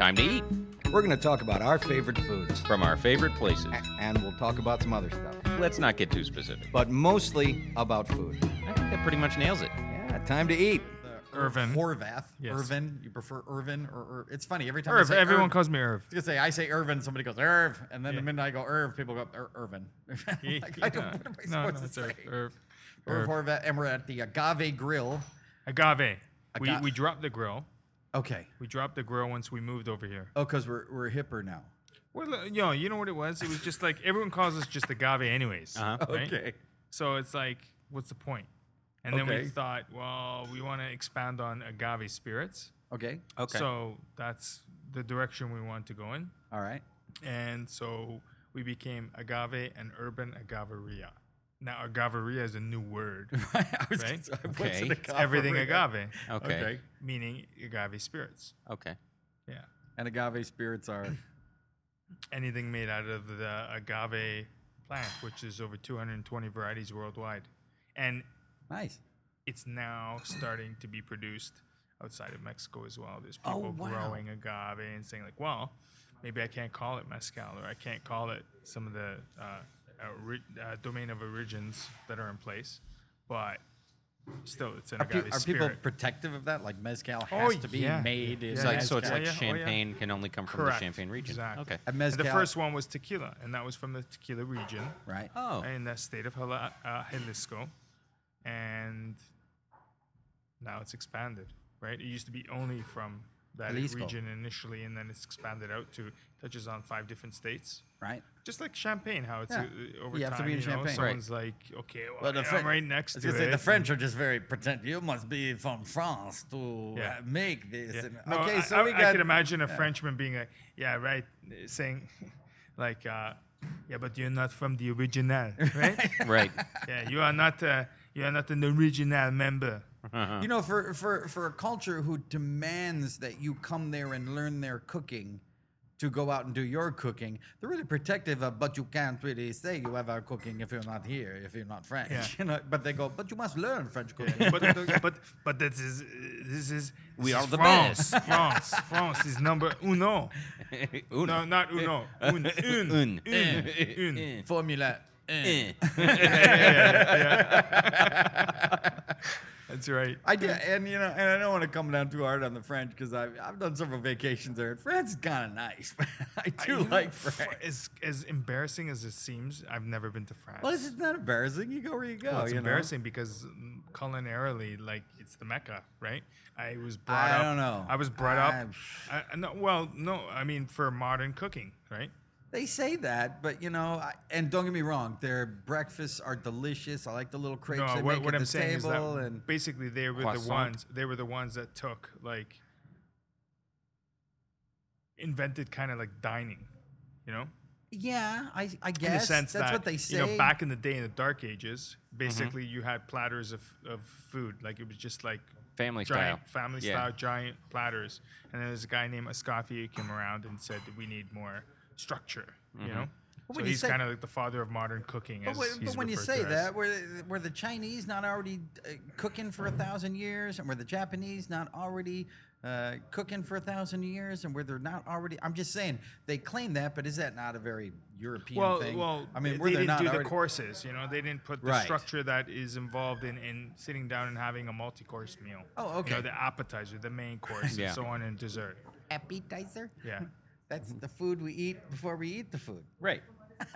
Time to eat We're going to talk about our favorite foods, from our favorite places. a- and we'll talk about some other stuff, Let's not get too specific. but mostly about food. I think that pretty much nails it. Yeah, time to eat. Uh, Irvin. Horvath. Yes. Irvin. You prefer Irvin or, or it's funny every time I Irv. say Everyone Irv, calls me Irv. I was gonna say I say Irvin, somebody goes Irv, and then Yeah. the minute I go Irv, people go Ir- Irvin. like, I don't, what am I no, supposed no, to it's say? Irv. Irv. Irv Irv. Horvath, and we're at the Agave Grill. Agave. We, Aga- we dropped the grill. Okay. We dropped the grill once we moved over here. Oh, because we're we're hipper now. Well, you know, you know what it was? It was just like everyone calls us just agave, anyways. Uh-huh. right? Okay. So it's like, what's the point? And then Okay. we thought, well, we want to expand on agave spirits. Okay. Okay. So that's the direction we want to go in. All right. And so we became agave and urban agaveria. Now, agaveria is a new word, I was Right? gonna say, what's Okay. an It's It's everything agave? agave, okay. Okay. meaning agave spirits. Okay. Yeah. And agave spirits are Anything made out of the agave plant, which is over 220 varieties worldwide. And nice. it's now starting to be produced outside of Mexico as well. There's Oh, people wow. growing agave and saying like, well, maybe I can't call it mezcal or I can't call it some of the uh, uh, uh, domain of origins that are in place, but still, it's an Are, pe- are spirit. people protective of that? Like mezcal Oh, has to be yeah. made in It's Yeah, like so. It's like yeah. Oh, yeah. champagne can only come from Correct. the Champagne region. Exactly. Okay. And mezcal. the first one was tequila, and that was from the tequila region right. Oh. in the state of Jala- uh, Jalisco, and now it's expanded. Right, it used to be only from that Jalisco. region initially, and then it's expanded out to touches on five different states. Right. Just like champagne, how it's Yeah. uh, over You have to time. be in you know, Champagne. Right. someone's like, okay, well, Well, the yeah, Fren- I'm right next to gonna it. the French are just very pretend. You must be from France to Yeah. uh, make this. Yeah. And- No, okay, I, so I, we I got. could imagine a Frenchman being like, yeah, right, uh, saying, like, uh, yeah, but you're not from the original, right? Right. yeah, you are not, uh, you are not an original member. You know, for, for for a culture who demands that you come there and learn their cooking, to go out and do your cooking, they're really protective of. But you can't really say you have our cooking if you're not here, if you're not French. Yeah. You know, but they go, but you must learn French cooking. but but but this is this is We this are is the France. best. France, France is number uno. Uno. No, not uno. Un, un, Un. un, un. Formula. Eh. That's right. I did, and you know, and I don't want to come down too hard on the French because I've, I've done several vacations there. And France is kind of nice. I do know, like Fr- France. As as embarrassing as it seems, I've never been to France. Well, it's not embarrassing. You go where you go. Well, it's you know? embarrassing because mm, culinarily, like it's the mecca, right? I was brought I up. I don't know. I was brought up. I'm- I, I- no, well, no, I mean for modern cooking, right? They say that, but you know, I, and don't get me wrong, their breakfasts are delicious. I like the little crepes no, they what, make what at I'm the saying is that and basically they were the ones. They were the ones that took like invented kind of like dining, you know. yeah, I, I in the guess sense that's that what they say. you know back in the day in the dark ages mm-hmm. basically you had platters of, of food like it was just like Family giant style. family Yeah. style giant platters and then there's a guy named Escoffier who came around and said that we need more structure you know But so you he's kind of like the father of modern cooking But, as when- he's but when you say that, were were the Chinese not already uh, cooking for a thousand years, and were the Japanese not already uh, cooking for a thousand years, and were they not already? I'm just saying they claim that, but is that not a very European well, thing? well, I mean, they they didn't not do already? the courses. You know, they didn't put the Right. structure that is involved in, in sitting down and having a multi-course meal. Oh, You know, okay. the appetizer, the main course, Yeah. and so on, and dessert. appetizer. Yeah. That's the food we eat before we eat the food. Right.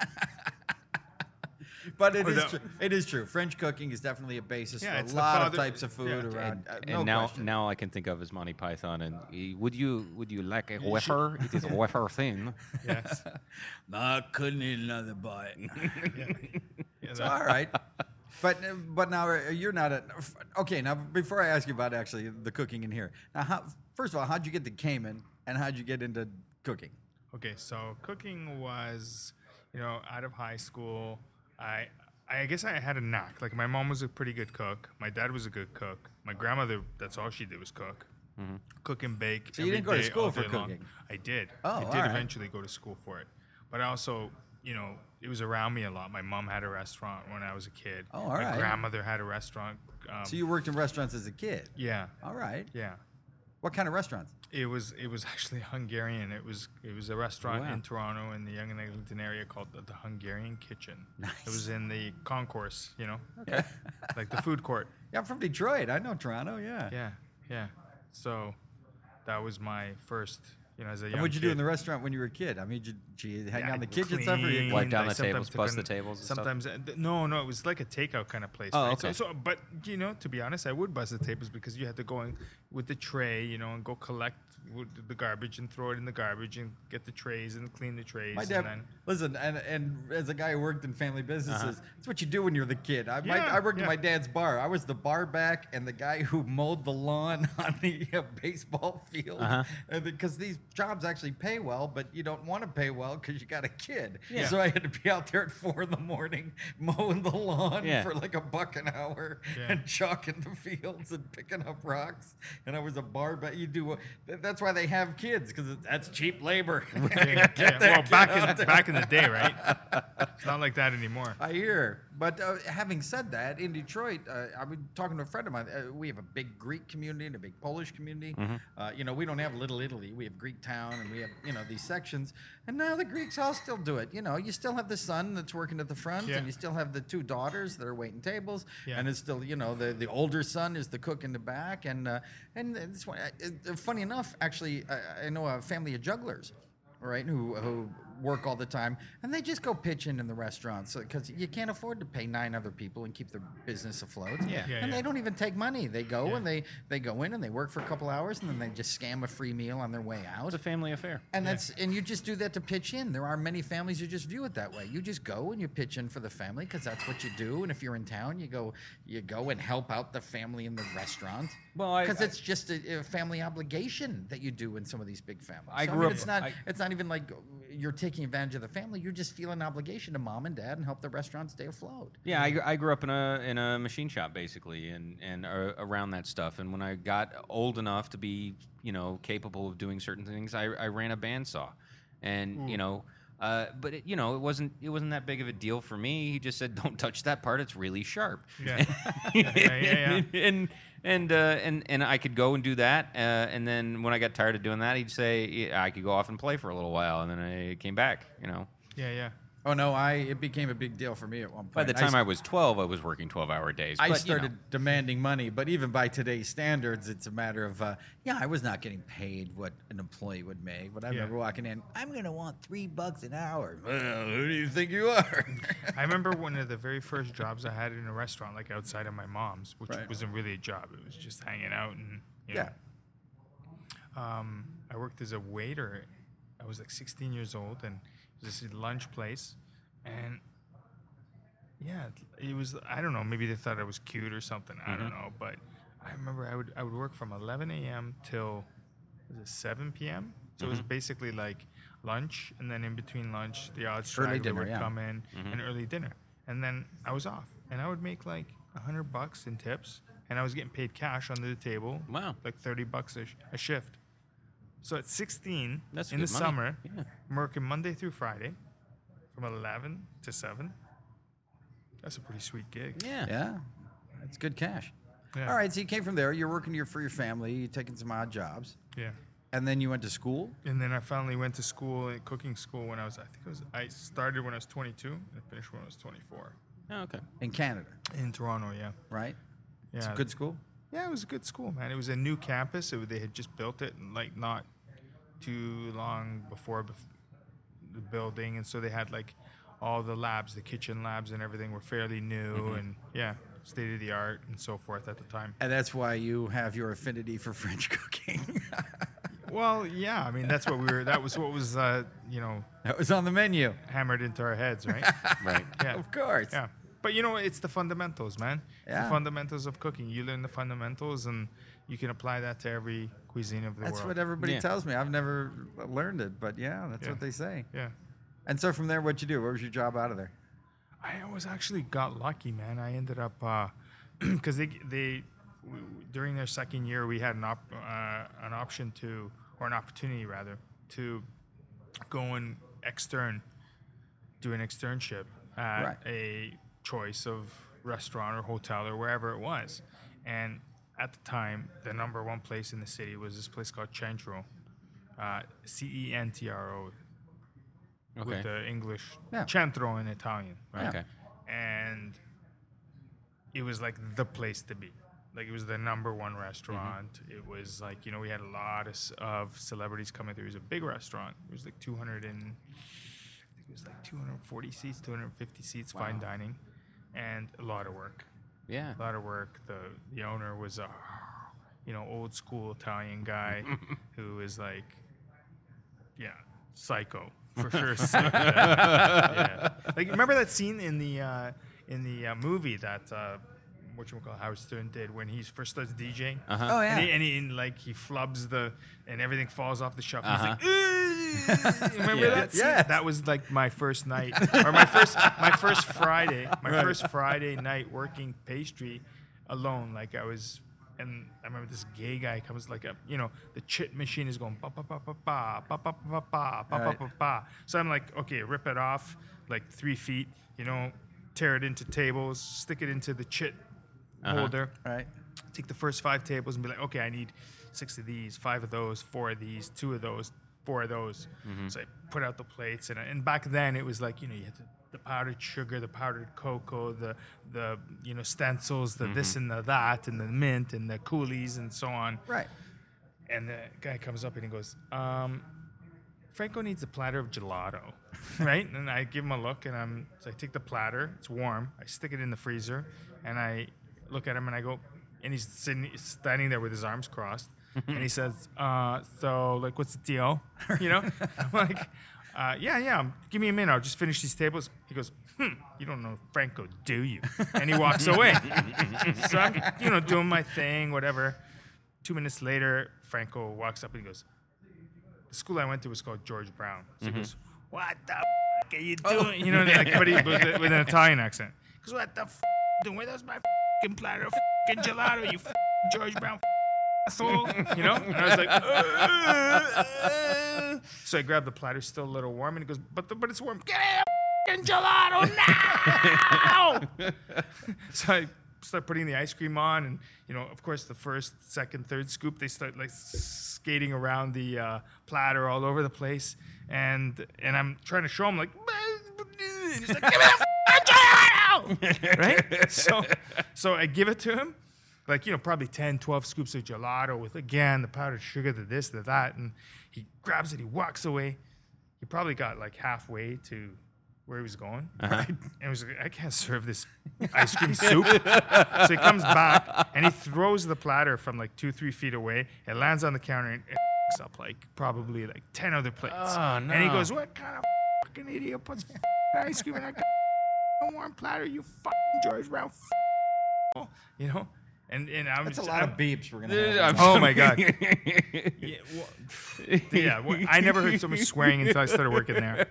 But it Or is true. It is true. French cooking is definitely a basis Yeah, for a lot of types of food yeah. around. uh, and now, question. now I can think of as Monty Python. And uh, would you would you like a wafer? It is a wafer thing. Yes. No, I couldn't eat another bite. yeah, that- all right. But but now uh, you're not a okay. Now before I ask you about actually the cooking in here, now how, first of all, how'd you get to Cayman and how'd you get into cooking? Okay, so cooking was, you know, out of high school. I I guess I had a knack. Like my mom was a pretty good cook. My dad was a good cook. My grandmother, that's all she did was cook. Cook and bake. So you didn't go to school for day long. cooking? I did. Oh, I did right. eventually go to school for it. But I also, you know, it was around me a lot. My mom had a restaurant when I was a kid. Oh, all My right. grandmother had a restaurant. Um, So you worked in restaurants as a kid. yeah, All right. yeah. What kind of restaurants? It was it was actually Hungarian. It was it was a restaurant oh, Wow. in Toronto in the Yonge and Eglinton area called the, the Hungarian Kitchen. Nice. It was in the concourse, you know, like the food court. Yeah, I'm from Detroit. I know Toronto. Yeah. Yeah, yeah. So that was my first, you know, as a young. And what'd you do in the restaurant when you were a kid? I mean, did you, did you hang Yeah, out in the kitchen stuff? Or you, cleaned, Wipe down I the sometimes tables, took bust on- the tables and? Sometimes, uh, th- no, no, it was like a takeout kind of place. Oh, right? So- okay. So, but you know, to be honest, I would bust the tables because you had to go in with the tray, you know, and go collect w- the garbage and throw it in the garbage and get the trays and clean the trays. my and then, listen, and, and as a guy who worked in family businesses, it's what you do when you're the kid. I, my, Yeah, I worked yeah. at my dad's bar. I was the bar back and the guy who mowed the lawn on the uh, baseball field. Uh-huh. Because these jobs actually pay well, but you don't want to pay well because you got a kid. Yeah. So I had to be out there at four in the morning mowing the lawn Yeah. for like a buck an hour and chalking the fields and picking up rocks. And I was a bar back. You do. th- That's why they have kids because that's cheap labor. yeah, yeah. well, back in back in the day, right? It's not like that anymore. I hear. But uh, having said that, in Detroit, uh, I was talking to a friend of mine. Uh, we have a big Greek community and a big Polish community. Uh, you know, we don't have Little Italy. We have Greek Town and we have, you know, these sections. And now the Greeks all still do it. You know, you still have the son that's working at the front Yeah. and you still have the two daughters that are waiting tables. Yeah. And it's still, you know, the, the older son is the cook in the back. And, uh, and it's, one- uh, funny enough, actually, I, I know a family of jugglers right? Who who work all the time, and they just go pitch in in the restaurants uh, because you can't afford to pay nine other people and keep the business afloat. Yeah. Yeah, and yeah. they don't even take money. They go Yeah. and they they go in and they work for a couple hours, and then they just scam a free meal on their way out. It's a family affair. And that's and you just do that to pitch in. There are many families who just view it that way. You just go and you pitch in for the family because that's what you do. And if you're in town, you go you go and help out the family in the restaurant. Well, I- because I- it's just a, a family obligation that you do in some of these big families. I So, grew mean, up- It's not. I- it's not even like you're taking advantage of the family. You just feel an obligation to mom and dad and help the restaurant stay afloat. Yeah, I, I grew up in a in a machine shop basically, and and uh, around that stuff. And when I got old enough to be, you know, capable of doing certain things, I, I ran a bandsaw, and you know. Uh, but it, you know, it wasn't it wasn't that big of a deal for me. He just said, "Don't touch that part; it's really sharp." Yeah. yeah, yeah, yeah. and and uh, and and I could go and do that. Uh, and then when I got tired of doing that, he'd say I could go off and play for a little while, and then I came back. You know, Yeah, yeah. Oh no, I it became a big deal for me at one point. by the I time s- I, was twelve, I was working twelve-hour days. I but, you started know. demanding money, but even by today's standards, it's a matter of uh, yeah, I was not getting paid what an employee would make. But I Yeah. remember walking in, I'm gonna want three bucks an hour. Well, who do you think you are? I remember one of the very first jobs I had in a restaurant, like outside of my mom's, which Right. wasn't really a job. It was just hanging out and you know. yeah, Um, I worked as a waiter. I was like 16 years old, and it was this lunch place, and yeah, it was. I don't know. Maybe they thought I was cute or something. I don't mm-hmm. know. But I remember I would I would work from 11 a.m. till was it 7 p.m. So it was mm-hmm. basically like lunch, and then in between lunch, the odd straggler dinner, would yeah. come in, mm-hmm. and early dinner, and then I was off, and I would make like hundred bucks in tips, and I was getting paid cash under the table. Wow. like 30 bucks a, sh- a shift. So at 16 That's in the money. summer, Yeah. I'm working Monday through Friday from 11 to 7. That's a pretty sweet gig. Yeah. yeah, that's good cash. Yeah. All right, so you came from there. You're working your, for your family. You're taking some odd jobs, Yeah. and then you went to school. And then I finally went to school, cooking school, when I was, I think it was, I started when I was 22 and I finished when I was 24. Oh, okay. in Canada, In Toronto, yeah. right? It's a Yeah. good school. Yeah, it was a good school, man. It was a new campus. It, they had just built it, and like not too long before bef- the building, and so they had like all the labs, the kitchen labs, and everything were fairly new, and yeah, state of the art and so forth at the time. And that's why you have your affinity for French cooking. Well, yeah, I mean that's what we were. That was what was uh, you know that was on the menu. hammered into our heads, right? Right. Yeah. Of course. Yeah. But you know, it's the fundamentals, man. It's Yeah. the fundamentals of cooking. You learn the fundamentals, and you can apply that to every cuisine of the That's world. That's what everybody Yeah. tells me. I've never learned it, but yeah, that's Yeah. what they say. yeah. And so from there, what'd you do? What was your job out of there? I was actually got lucky, man. I ended up because they they w- during their second year we had an op, uh, an option to or an opportunity rather to go and extern do an externship at Right. a choice of restaurant or hotel or wherever it was, and at the time, the number one place in the city was this place called Centro, uh, C E N T R O, Okay. with the English Yeah. Centro in Italian, right? Okay. And it was like the place to be. Like it was the number one restaurant. It was like you know we had a lot of, of celebrities coming through. It was a big restaurant. It was like 200 and I think it was like 240 seats, 250 seats, fine dining, and a lot of work Yeah. a lot of work. The the owner was a you know old school Italian guy who was like yeah psycho for sure. psycho. yeah. Like remember that scene in the uh, in the uh, movie that uh, what you call Howard Stern did when he first starts DJing. Uh-huh. Oh yeah. And he, and he and, like he flubs the and everything falls off the shelf. and Uh-huh. He's like, "Ugh." remember Yeah. that? Yes. That was like my first night or my first my first Friday, my first Friday night working pastry alone. Like I was. And I remember this gay guy comes like a, you know, the chit machine is going ba ba ba ba ba ba ba ba ba ba ba Right. ba ba. So I'm like, okay, rip it off like three feet, you know, tear it into tables, stick it into the chit Uh-huh. holder, Right. take the first five tables and be like, okay, I need six of these, five of those, four of these, two of those, four of those. So I put out the plates, and, and back then it was like you know you had the, the powdered sugar, the powdered cocoa, the the you know stencils, the this and the that, and the mint and the coulis and so on. Right. And the guy comes up and he goes, um, Franco needs a platter of gelato, right? And I give him a look, and I'm so I take the platter. It's warm. I stick it in the freezer, and I look at him and I go, and he's sitting, standing there with his arms crossed, and he says, uh, "So, like, what's the deal?" You know, I'm like, uh, "Yeah, yeah. Give me a minute. I'll just finish these tables." He goes, "Hmm, you don't know Franco, do you?" And he walks away. so I'm, you know, doing my thing, whatever. Two minutes later, Franco walks up and he goes, the school I went to was called George Brown. So he goes, "What the f- are you doing?" You know, like, but he with, with an Italian accent. Because "What the f- doing? Where's my f***ing platter of f***ing gelato? You f- George Brown f- asshole." You know? And I was like, "Uh, uh." so I grabbed the platter, still a little warm, and he goes, "But the, but it's warm. Get f***ing gelato now!" so I start putting the ice cream on, and you know, of course, the first, second, third scoop, they start like skating around the uh, platter all over the place, and and I'm trying to show him like, and he's like, give me the gelato, right? So, so I give it to him, like you know, probably 10, 12 scoops of gelato with again the powdered sugar, the this, the that, and he grabs it, he walks away. He probably got like halfway to where he was going, uh-huh. right? And he was like, I can't serve this ice cream soup. so he comes back and he throws the platter from like two, three feet away. It lands on the counter and it up like probably like 10 other plates. Oh, And he goes, What kind of fucking idiot puts ice cream in a warm platter? You fucking George Brown. f- You know? And, and I was That's a lot I'm- of beeps we're gonna have. I'm Oh my God. yeah, well, yeah. well, I never heard so much swearing until I started working there.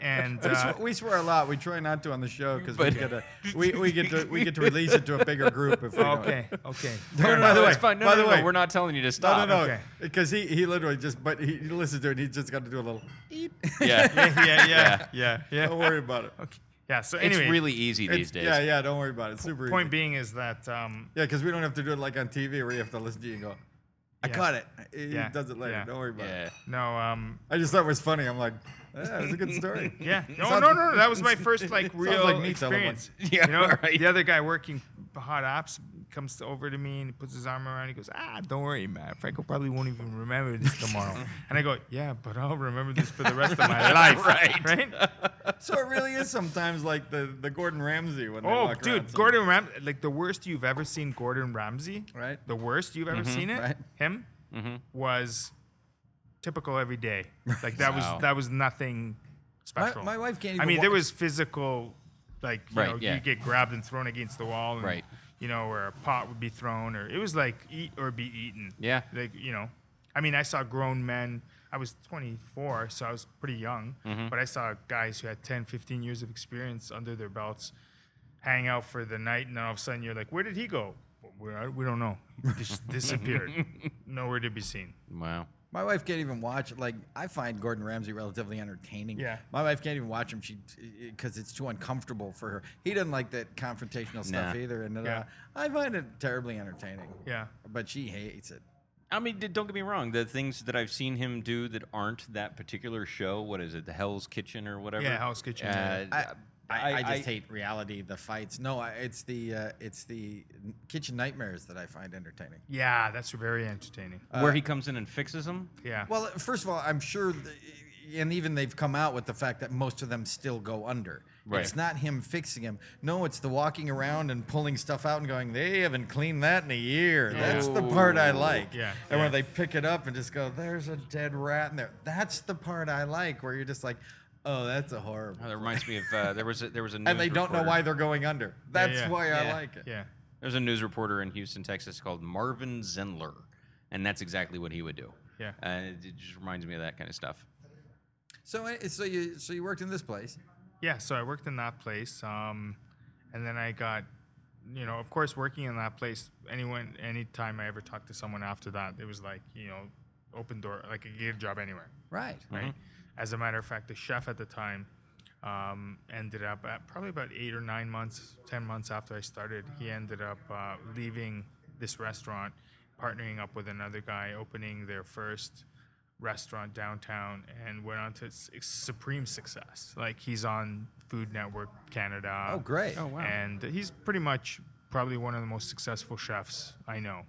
And We, uh, sw- we swear a lot. We try not to on the show because we get to we, we get to we get to release it to a bigger group if we don't. okay, okay. No, Fair no, enough. no, It's fine. No, by no, the no, way- we're not telling you to stop. no, no, Okay. because he, he literally just but he, he listens to it. and He's just got to do a little. Eat. Yeah. yeah, yeah, yeah, yeah, yeah. Don't worry about it. Okay. Yeah. So anyway, It's really easy these days. Yeah, yeah. Don't worry about it. It's super point easy. being is that um, Yeah, because we don't have to do it like on TV where you have to listen to you and go. I Yeah. caught it. He Yeah. does it later. Yeah. Don't worry about Yeah. it. no, um, I just thought it was funny. I'm like, yeah, it was a good story. yeah, no, Sounds- no, no, no. That was my first like Sounds real like me telling one. experience. Yeah, you know, right. the other guy working hot apps comes over to me and he puts his arm around. He goes, "Ah, don't worry, man. Franco probably won't even remember this tomorrow." and I go, "Yeah, but I'll remember this for the rest of my life." Right. Right. So it really is sometimes like the, the Gordon Ramsay when they Oh, walk dude, Gordon Ramsay, like the worst you've ever seen Gordon Ramsay, Right. The worst you've ever seen it, Right. him, was typical every day. Like that Wow. was that was nothing special. my wife can't even. I mean, wa- there was physical, like you Right, know, yeah. you get grabbed and thrown against the wall, and, Right. You know, where a pot would be thrown, or it was like eat or be eaten. Yeah. Like you know, I mean, I saw grown men. I was 24, so I was pretty young, Mm-hmm. but I saw guys who had 10, 15 years of experience under their belts, hang out for the night, and then all of a sudden you're like, "Where did he go?" Well, we we don't know. He just disappeared, nowhere to be seen. Wow. My wife can't even watch. Like I find Gordon Ramsay relatively entertaining. Yeah. My wife can't even watch him. She because it's too uncomfortable for her. He doesn't like that confrontational stuff Nah. either. And uh, Yeah. I find it terribly entertaining. Yeah. But she hates it. I mean, d- don't get me wrong. The things that I've seen him do that aren't that particular show. What is it? The Hell's Kitchen or whatever. Yeah, Hell's Kitchen, Uh, yeah. I, I, just hate reality, the fights. No, I, it's the uh, it's the kitchen nightmares that I find entertaining. Yeah, that's very entertaining. where he comes in and fixes them. Yeah. Well, first of all, I'm sure, th- and even they've come out with the fact that most of them still go under. Right. It's not him fixing him. No, it's the walking around and pulling stuff out and going, they haven't cleaned that in a year. That's the part I like. Yeah, And yeah. when they pick it up and just go, there's a dead rat in there. That's the part I like, where you're just like, oh, that's a horror. Oh, that reminds me of uh, there was a, there was a news And they don't know why they're going under. That's yeah, why I like it. yeah. There's a news reporter in Houston, Texas called Marvin Zindler, and that's exactly what he would do. Yeah. Uh, it just reminds me of that kind of stuff. So, uh, so you so you worked in this place. Yeah, so I worked in that place, um, and then I got, you know, of course, working in that place. Anyone, anytime I ever talked to someone after that, it was like, you know, open door, like a get a job anywhere, Right. right? As a matter of fact, the chef at the time um, ended up at probably about eight or nine months, ten months after I started. He ended up uh, leaving this restaurant, partnering up with another guy, opening their first restaurant downtown and went on to supreme success. Like he's on Food Network Canada. Oh, great. Oh, wow. And he's pretty much probably one of the most successful chefs I know.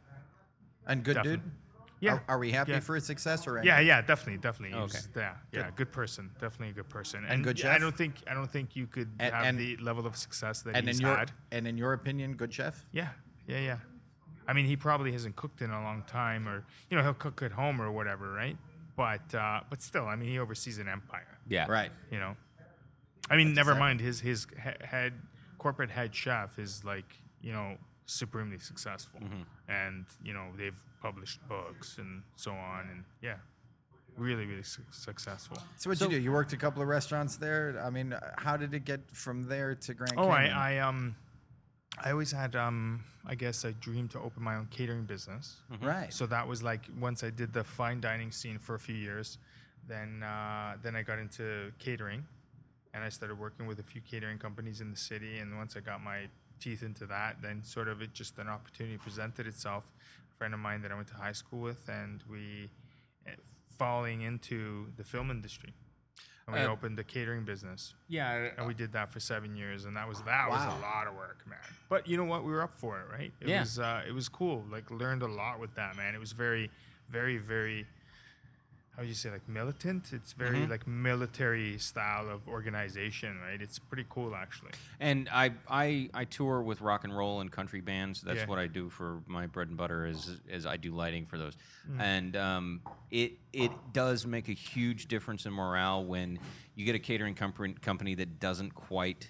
And good Definitely. dude. Yeah. Are, are we happy Yeah. for his success or Yeah, yeah, definitely, definitely. Okay. was- yeah, yeah, good person, definitely a good person, And good yeah, I don't think I don't think you could And- have and- the level of success that And he's in your had. and in your opinion, good chef. Yeah, yeah, yeah. I mean, he probably hasn't cooked in a long time, or you know, he'll cook at home or whatever, right? But uh, but still, I mean, he oversees an empire. Yeah. Right. You know, I mean, never exactly- mind his his head corporate head chef is like you know supremely successful, and you know they've published books and so on, and yeah, really really su- successful. So what would you do? You worked a couple of restaurants there. I mean, uh, how did it get from there to Grand Oh, Cayman? I, I um, I always had um, I guess a dream to open my own catering business. right. So that was like once I did the fine dining scene for a few years, then uh, then I got into catering, and I started working with a few catering companies in the city. And once I got my teeth into that, then sort of it just an opportunity presented itself. A friend of mine that I went to high school with, and we eh, falling into the film industry, and we Uh, opened a catering business. Yeah. And we did that for seven years, and that was that was a lot of work, man. But you know what? We were up for it, right? It Yeah. was uh, it was cool. Like learned a lot with that, man. It was very, very, very. How do you say like militant? It's very Mm-hmm. like military style of organization, right? It's pretty cool actually. And I, I I tour with rock and roll and country bands. That's Yeah. what I do for my bread and butter. Is is I do lighting for those, Mm. and um, it it does make a huge difference in morale when you get a catering company company that doesn't quite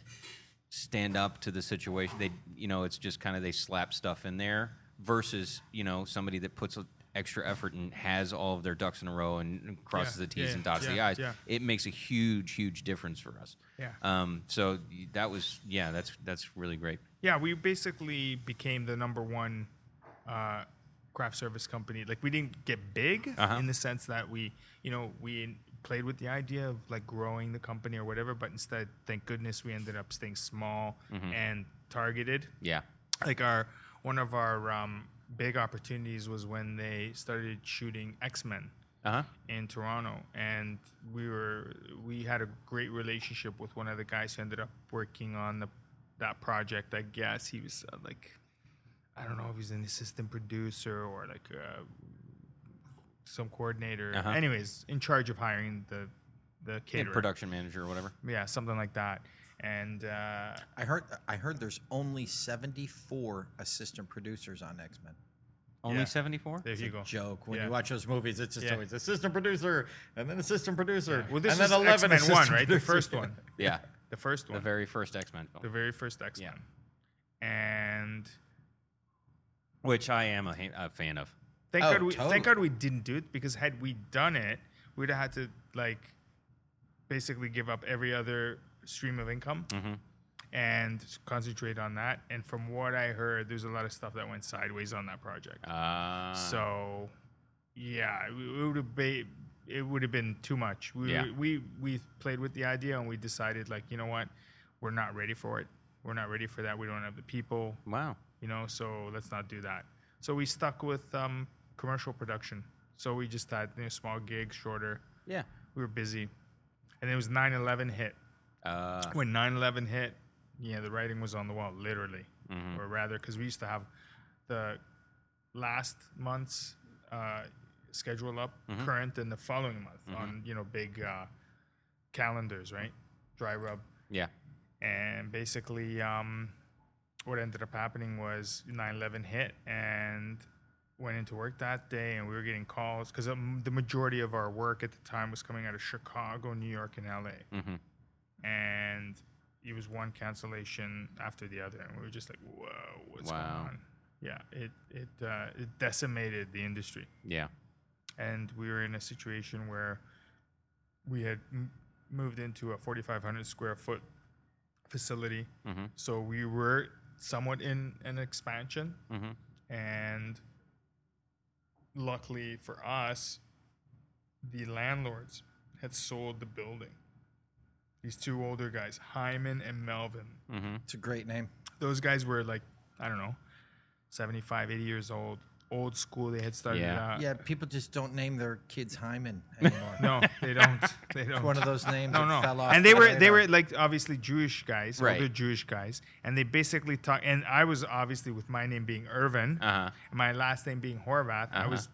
stand up to the situation. They you know it's just kind of they slap stuff in there versus you know somebody that puts a extra effort and has all of their ducks in a row and crosses Yeah, the T's yeah, and dots the I's. yeah. It makes a huge, huge difference for us. Yeah. Um, so that was yeah, that's that's really great. Yeah, we basically became the number one uh, craft service company. Like we didn't get big Uh-huh. in the sense that we, you know, we played with the idea of like growing the company or whatever, but instead, thank goodness, we ended up staying small and targeted. Yeah. Like our one of our um, big opportunities was when they started shooting X Men Uh huh. in Toronto, and we were we had a great relationship with one of the guys who ended up working on the that project. I guess he was uh, like, I don't know if he's an assistant producer or like uh, some coordinator. Uh-huh. Anyways, in charge of hiring the the Yeah, production manager or whatever. Yeah, something like that. And uh, I heard. I heard there's only 74 assistant producers on X Men. Only Yeah. seventy four. there you go. Joke. When Yeah. you watch those movies, it's just Yeah. always assistant producer and then assistant producer. Well, this and then is 11 X Men One, right? The first one. Yeah. The first one. The very first X Men film. the very first X Men. And which I am a, a fan of. Thank Oh, God we totally. thank God we didn't do it because had we done it, we'd have had to like basically give up every other stream of income Mhm. and concentrate on that. And from what I heard, there's a lot of stuff that went sideways on that project. Uh, so yeah, it would have been it would have been too much. We, Yeah. we we played with the idea and we decided like you know what, we're not ready for it. We're not ready for that. We don't have the people, Wow. you know. So let's not do that. So we stuck with um, commercial production. So we just had you know, small gigs, shorter. Yeah. We were busy, and it was 9/11 hit. Uh, when 9/11 hit, yeah, the writing was on the wall, literally, Mm-hmm. or rather, because we used to have the last month's uh, schedule up, Mm-hmm. current, and the following month on you know big uh, calendars, right? Dry rub, yeah. and basically, um, what ended up happening was 9/11 hit, and went into work that day, and we were getting calls because um, the majority of our work at the time was coming out of Chicago, New York, and LA hmm and it was one cancellation after the other, and we were just like, "Whoa, what's Wow. going on?" Yeah, it it uh, it decimated the industry, Yeah. and we were in a situation where we had m- moved into a 4,500 square foot facility, Mhm. so we were somewhat in an expansion, Mhm. and luckily for us, the landlords had sold the building. These two older guys, Hyman and Melvin. Mhm. It's a great name. Those guys were like, I don't know, 75, 80 years old, old school. They had started. Yeah. Uh, Yeah, people just don't name their kids Hyman anymore. No, they don't. They don't. It's one of those names no, that no. fell off. And they were they were like obviously Jewish guys, Right. older Jewish guys, and they basically talk. And I was obviously with my name being Irvin, Uh-huh. and my last name being Horvath. I Uh-huh. was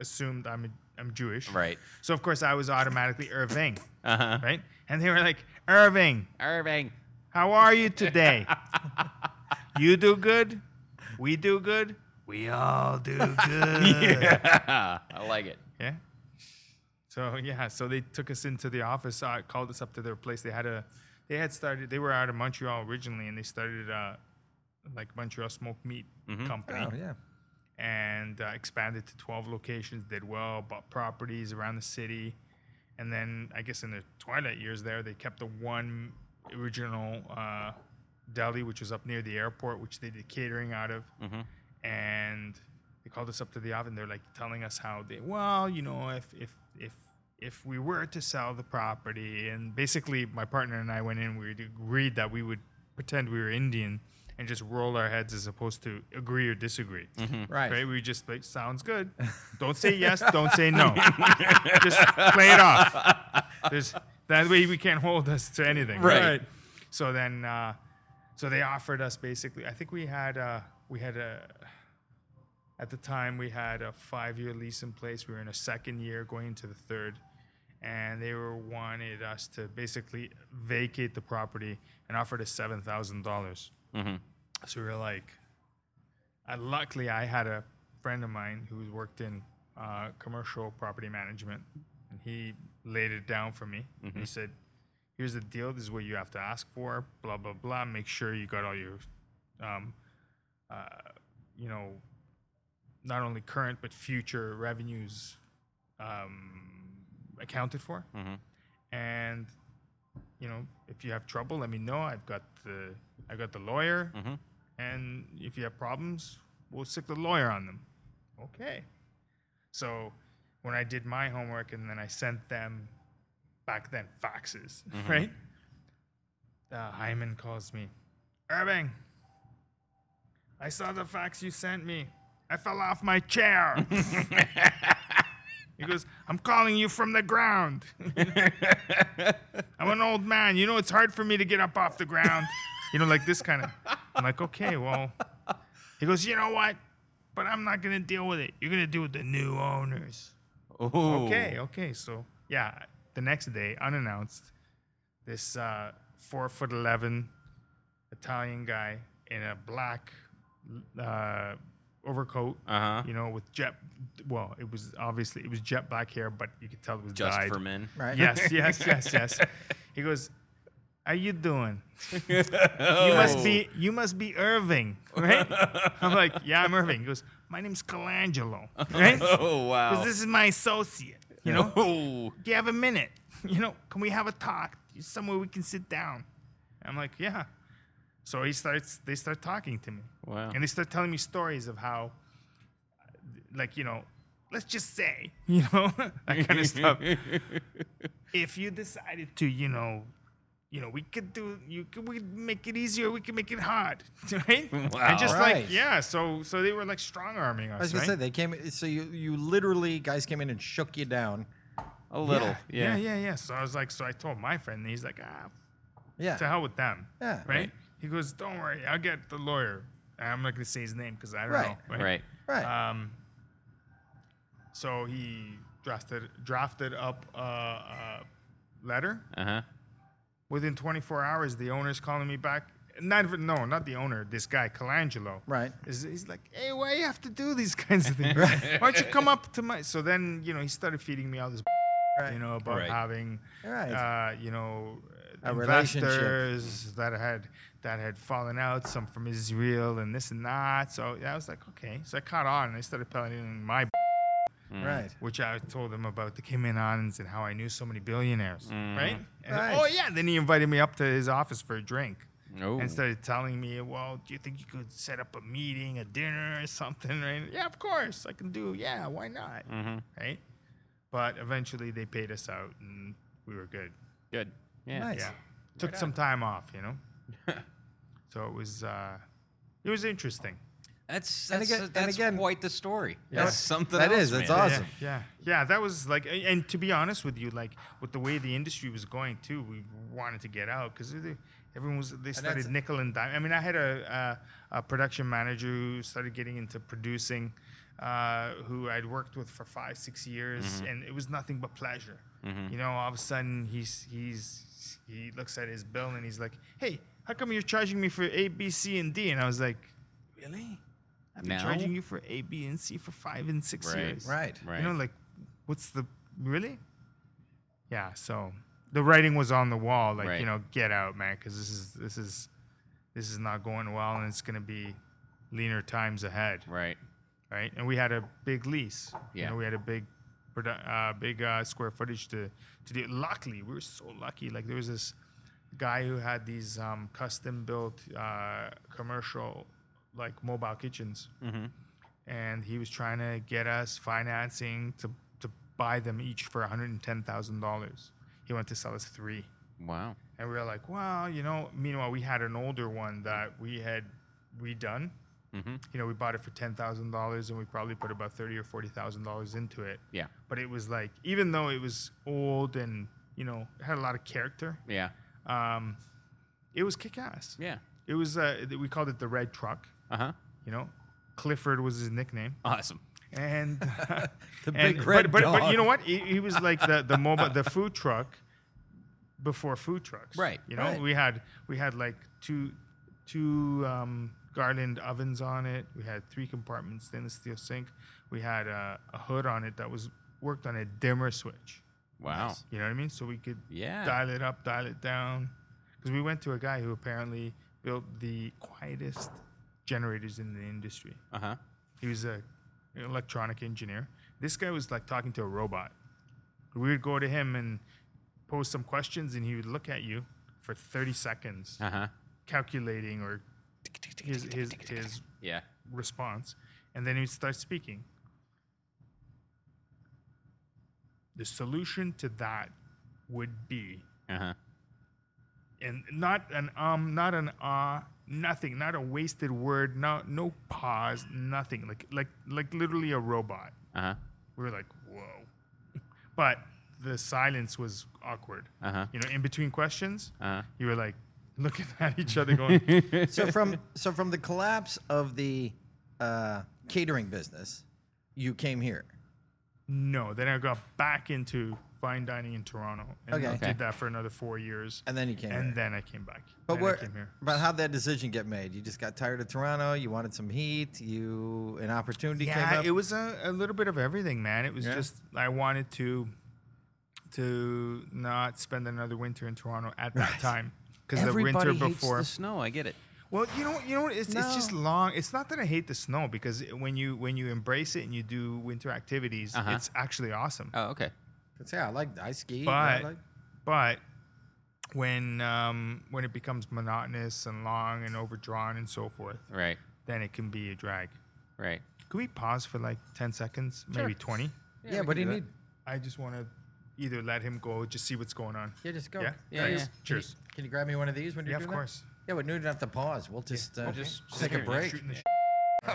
assumed I'm a, I'm Jewish, Right. So of course I was automatically Irving, Uh huh. right? And they were like, Irving, Irving. how are you today? you do good, we do good, we all do good. Yeah. I like it. Yeah. So yeah, so they took us into the office, uh, called us up to their place. They had a, they had started. They were out of Montreal originally, and they started uh, like Montreal smoked meat company, Oh yeah. and uh, expanded to twelve locations. Did well, bought properties around the city, and then I guess in the twilight years there, they kept the one original uh, deli, which was up near the airport, which they did catering out of. And they called us up to the oven. They're like telling us how they, well, you know, if if if if we were to sell the property, and basically my partner and I went in, we agreed that we would pretend we were Indian and just roll our heads as opposed to agree or disagree. Right. Okay, we just like sounds good. Don't say yes. Don't say no. just play it off. There's that way we can't hold us to anything. Right. So then, uh, so they offered us basically. I think we had uh, we had a at the time we had a five year lease in place. We were in a second year, going into the third, and they were wanted us to basically vacate the property and offered us seven thousand dollars. Mhm. So we were like, luckily I had a friend of mine who's worked in uh, commercial property management, and he laid it down for me. And he said, "Here's the deal. This is what you have to ask for. Blah blah blah. Make sure you got all your, um, uh, you know, not only current but future revenues um, accounted for. Mhm. And you know, if you have trouble, let me know. I've got the I got the lawyer, Mhm. And if you have problems, we'll stick the lawyer on them. Okay. So when I did my homework and then I sent them back then faxes, right? Uh, Hyman calls me, Irving. I saw the fax you sent me. I fell off my chair. he goes, I'm calling you from the ground. I'm an old man. You know, it's hard for me to get up off the ground. You know, like this kind of. I'm like, okay, well. He goes, you know what? But I'm not going to deal with it. You're going to deal with the new owners. Ooh. Okay, okay. So, yeah, the next day, unannounced, this uh, four foot 11 Italian guy in a black uh, overcoat, Uh huh. you know, with jet. Well, it was obviously, it was jet black hair, but you could tell it was Just dyed. for men. Right. Yes, yes, yes, yes. He goes, "How are you doing? You Oh. must be you must be Irving, right?" I'm like, "Yeah, I'm Irving." He goes, "My name's Colangelo, right? Oh wow. Because this is my associate. You know, Oh. do you have a minute? You know, can we have a talk? Somewhere we can sit down." I'm like, "Yeah." So he starts. They start talking to me. Wow. And they start telling me stories of how, like, you know, let's just say, you know, that kind of stuff. if you decided to, you know, you know, we could do, you could, we could make it easier, we could make it hard, right? Wow. And just Right. like, yeah, so so they were like strong arming us, I was gonna right? say they came. So you you literally guys came in and shook you down. A little. yeah, Yeah. yeah, yeah. So I was like, so I told my friend, and he's like, ah, Yeah. to hell with them. Yeah. Right? Right. He goes, don't worry, I'll get the lawyer. And I'm not going to say his name because I don't Right. know. Right. Right. Um, so he drafted drafted up a, a letter. Uh huh. Within 24 hours, the owner's calling me back. Not even, no, not the owner. This guy, Colangelo. Right. Is he's like, hey, why you have to do these kinds of things? Why don't you come up to my? So then, you know, he started feeding me all this, Right. you know, about Right. having, Right. uh, you know, A investors that had that had fallen out, some from Israel and this and that. So yeah, I was like, okay. So I caught on and I started telling my, Right. which I told him about the Cayman Islands and how I knew so many billionaires, right? And, Right. Oh yeah. Then he invited me up to his office for a drink Oh. and started telling me, well, do you think you could set up a meeting, a dinner, or something? Right? Yeah, of course, I can do. Yeah, why not? Mm-hmm. Right? But eventually, they paid us out, and we were good. Good. Yeah. Nice. Yeah, took some time off, you know. so it was, uh, it was interesting. That's that's, again- that's again- quite the story. Yeah. That's something That else, is, that's man. awesome. Yeah, yeah, yeah. That was like, and to be honest with you, like with the way the industry was going too, we wanted to get out because everyone was they started that's- nickel and dime. I mean, I had a, a, a production manager who started getting into producing, uh, who I'd worked with for five, six years, Mm-hmm. and it was nothing but pleasure. You know, all of a sudden he's he's he looks at his bill and he's like, "Hey, how come you're charging me for A, B, C, and D?" And I was like, "Really? I've been Now? charging you for A, B, and C for five and six Right. years." Right. Right. You know, like, what's the really? Yeah. So the writing was on the wall, like Right. you know, get out, man, because this is this is this is not going well, and it's gonna be leaner times ahead, right. right? And we had a big lease. You Yeah. know, we had a big, uh, big uh, square footage to to do. Luckily, we were so lucky. Like there was this guy who had these um, custom built uh, commercial like mobile kitchens Mm-hmm. and he was trying to get us financing to, to buy them each for $110,000. He wanted to sell us three. Wow. And we were like, well, you know, meanwhile, we had an older one that we had redone. Mm-hmm. You know, we bought it for $10,000 and we probably put about thirty or $40,000 into it. Yeah. But it was like, even though it was old and, you know, it had a lot of character, Yeah. um, it was kick ass. Yeah. It was, uh, we called it the Red Truck. Uh huh. You know, Clifford was his nickname. Awesome. and The and- big red but, but, but you know what? He, he was like the the mobile the food truck before food trucks. Right, You know, right. we had we had like two two um, Garland ovens on it. We had three compartments, stainless steel sink. We had a, a hood on it that was worked on a dimmer switch. Wow. You know what I mean? So we could Yeah. dial it up, dial it down. Because we went to a guy who apparently built the quietest generators in the industry. Uh huh. He was a, an electronic engineer. This guy was like talking to a robot. We would go to him and pose some questions, and he would look at you for 30 seconds, Uh huh. calculating or his, his, his Yeah. response, and then he would start speaking. The solution to that would be, Uh huh. and not an um, not an ah, nothing, not a wasted word, no no pause, nothing, like like like literally a robot. Uh huh. We were like, whoa. But the silence was awkward. Uh huh. You know, in between questions, Uh huh. you were like looking at each other going, so from so from the collapse of the uh, catering business, you came here. no. Then I got back into fine dining in Toronto and Okay. I Okay. did that for another four years. And then you came And here. then I came back. But Then I where? came here. But how'd that decision get made? You just got tired of Toronto. You wanted some heat. You an opportunity came Yeah, up. it was a, a little bit of everything, man. It was Yeah. just I wanted to to not spend another winter in Toronto at that time because the Everybody winter hates before. the snow. I get it. Well, you know, you know, what, it's, it's just No. long. It's not that I hate the snow because when you when you embrace it and you do winter activities, Uh-huh. it's actually awesome. Oh, okay. Yeah, I like I ski. But like, but when um, when it becomes monotonous and long and overdrawn and so forth, Right. then it can be a drag. Right. Could we pause for like 10 seconds, maybe 20? Yeah, we what do you need? I just want to either let him go, just see what's going on. Yeah, just go. Yeah? Yeah, yeah. Cheers. Can you grab me one of these when you're Yeah, of doing that? course. Yeah, but we don't have to pause. We'll just, uh, We'll just take sit a break. Shooting sh-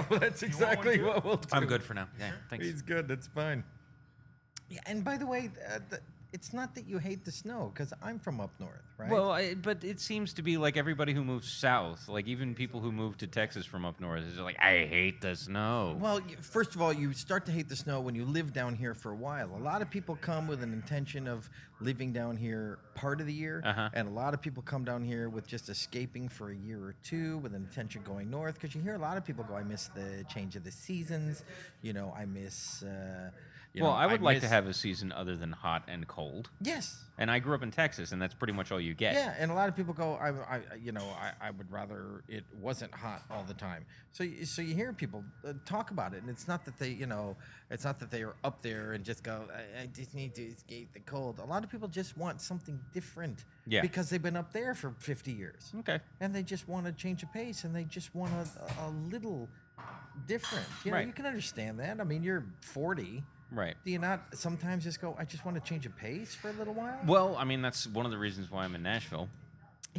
well, that's You want one exactly what we'll do. I'm good for now. Yeah, thanks. He's good. That's fine. Yeah, and by the way, uh, the, it's not that you hate the snow because I'm from up north, right? Well, I, but it seems to be like everybody who moves south, like even people who move to Texas from up north, is like, I hate the snow. Well, first of all, you start to hate the snow when you live down here for a while. A lot of people come with an intention of living down here part of the year, Uh-huh. and a lot of people come down here with just escaping for a year or two with an intention going north. Because you hear a lot of people go, "I miss the change of the seasons," you know, "I miss." Uh, you well, know, I would like to have a season other than hot and cold. Yes, And I grew up in Texas, and that's pretty much all you get. Yeah, and a lot of people go, I, I you know, I, I would rather it wasn't hot all the time. So, you- so you hear people uh, talk about it, and it's not that they, you know, it's not that they are up there and just go, I, I just need to escape the cold. A lot of people just want something different, Yeah. because they've been up there for 50 years, Okay. and they just want to change of pace, and they just want a, a little different. You know, Right. you can understand that. I mean, you're 40. Right. Do you not sometimes just go, I just want to change a pace for a little while? Well, I mean, that's one of the reasons why I'm in Nashville.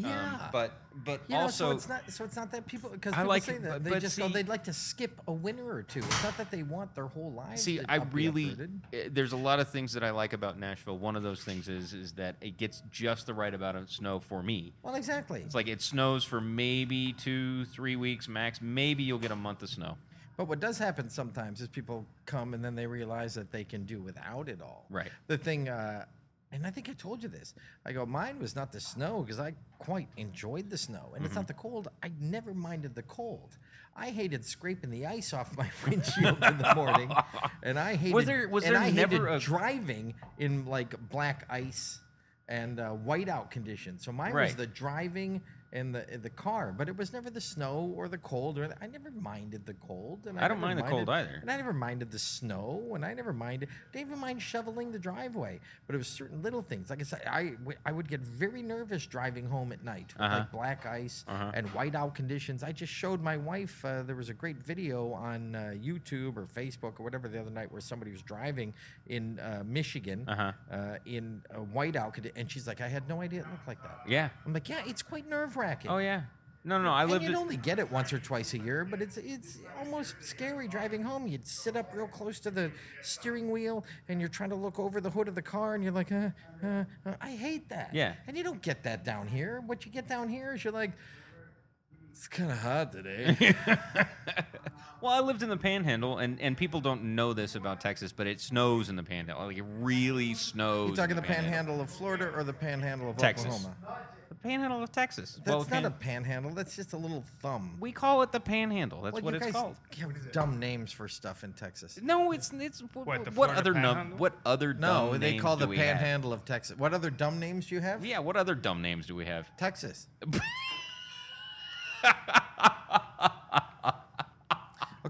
Um, yeah. but but You know, also, so it's not so it's not that people because people like say that they just go they'd like to skip a winter or two. It's not that they want their whole lives. see, to I really eh, there's a lot of things that I like about Nashville. One of those things is is that it gets just the right amount of snow for me. well exactly. It's like it snows for maybe two, three weeks max. Maybe you'll get a month of snow. But what does happen sometimes is people come and then they realize that they can do without it all. Right. The thing, uh, and I think I told you this. I go, mine was not the snow because I quite enjoyed the snow, and it's Mm-hmm. not the cold. I never minded the cold. I hated scraping the ice off my windshield in the morning, and I hated. there- was and there I hated never a- driving in like black ice and uh, whiteout conditions? So mine was the driving in the in the car, but it was never the snow or the cold. Or the, I never minded the cold, and I, I don't mind the cold either. And I never minded the snow, and I never minded. Didn't even mind shoveling the driveway, but it was certain little things. Like I said, I w- I would get very nervous driving home at night with Uh-huh. like black ice Uh-huh. and whiteout conditions. I just showed my wife. Uh, there was a great video on uh, YouTube or Facebook or whatever the other night where somebody was driving in uh, Michigan Uh-huh. uh, in a whiteout, and she's like, I had no idea it looked like that. Yeah. I'm like, yeah, it's quite nerve Oh yeah. No, no, no. I And lived. you'd it- only get it once or twice a year, but it's it's almost scary driving home. You'd sit up real close to the steering wheel, and you're trying to look over the hood of the car, and you're like, uh, uh, uh, I hate that. Yeah. And you don't get that down here. What you get down here is you're like, it's kind of hot today. Well, I lived in the Panhandle, and, and people don't know this about Texas, but it snows in the Panhandle. Like it really snows. you talking in the panhandle of Florida or the panhandle of Texas. Oklahoma? The Panhandle of Texas. That's well, not can- a panhandle. That's just a little thumb. We call it the Panhandle. That's Well, what you it's guys called. have dumb names for stuff in Texas. No, it's it's what, What, the what other num, what other No, dumb they call the we have? panhandle of Texas. What other dumb names do you have? Yeah, what other dumb names do we have? Texas.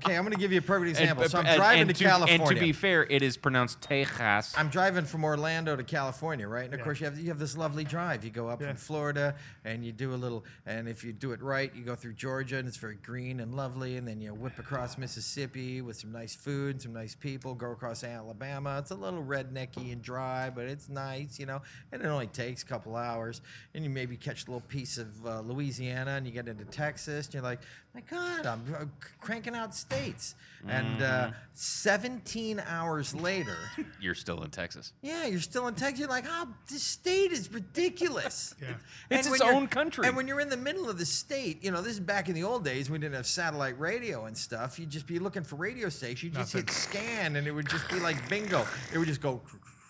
okay, I'm going to give you a perfect example. And- so I'm and- driving and to, California. And to be fair, it is pronounced Texas. I'm driving from Orlando to California, right? And of Yeah. course, you have you have this lovely drive. You go up Yeah. from Florida, and you do a little. And if you do it right, you go through Georgia, and it's very green and lovely. And then you whip across Mississippi with some nice food, and some nice people. Go across Alabama. It's a little rednecky and dry, but it's nice, you know. And it only takes a couple hours. And you maybe catch a little piece of uh, Louisiana, and you get into Texas, and you're like, my God, I'm uh, cranking out states. And uh, 17 hours later. You're still in Texas. Yeah, you're still in Texas. You're like, oh, this state is ridiculous. Yeah. It's its when you're- own country. And when you're in the middle of the state, you know, this is back in the old days. We didn't have satellite radio and stuff. You'd just be looking for radio stations. You just hit Nothing. scan, and it would just be like bingo. It would just go,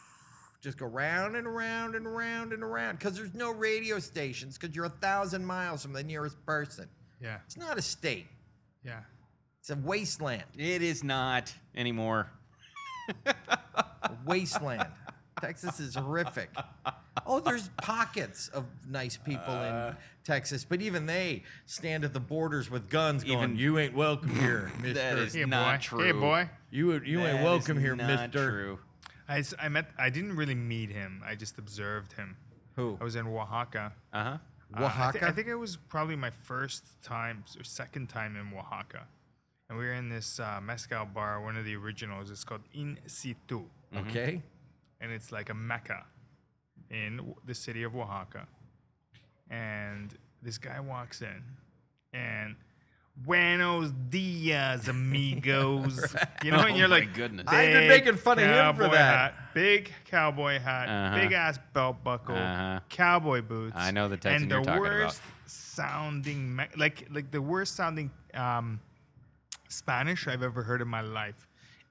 just go round and around and around and around because there's no radio stations because you're a thousand miles from the nearest person. Yeah. It's not a state. Yeah. It's a wasteland. It is not anymore. Wasteland. Texas is horrific. Oh, there's pockets of nice people in Texas, but even they stand at the borders with guns, going, Even- "You ain't welcome here, Mister. That is Hey, not boy. true. Hey, boy. you you That ain't welcome here, not Mister." True. I, s- I met. I didn't really meet him. I just observed him. Who? I was in Oaxaca. Uh huh. Uh, I, thi- Oaxaca? I think it was probably my first time or second time in Oaxaca, and we were in this uh, mezcal bar, one of the originals. It's called In Situ, Okay. and it's like a mecca in the city of Oaxaca. And this guy walks in, and Buenos dias, amigos. You know, and you're Oh my like, goodness. I've been making fun of him for that. Hat, big cowboy hat, Uh-huh. big ass belt buckle, Uh-huh. cowboy boots. I know the Texan and you're the talking about. worst sounding, me- like like the worst sounding um, Spanish I've ever heard in my life.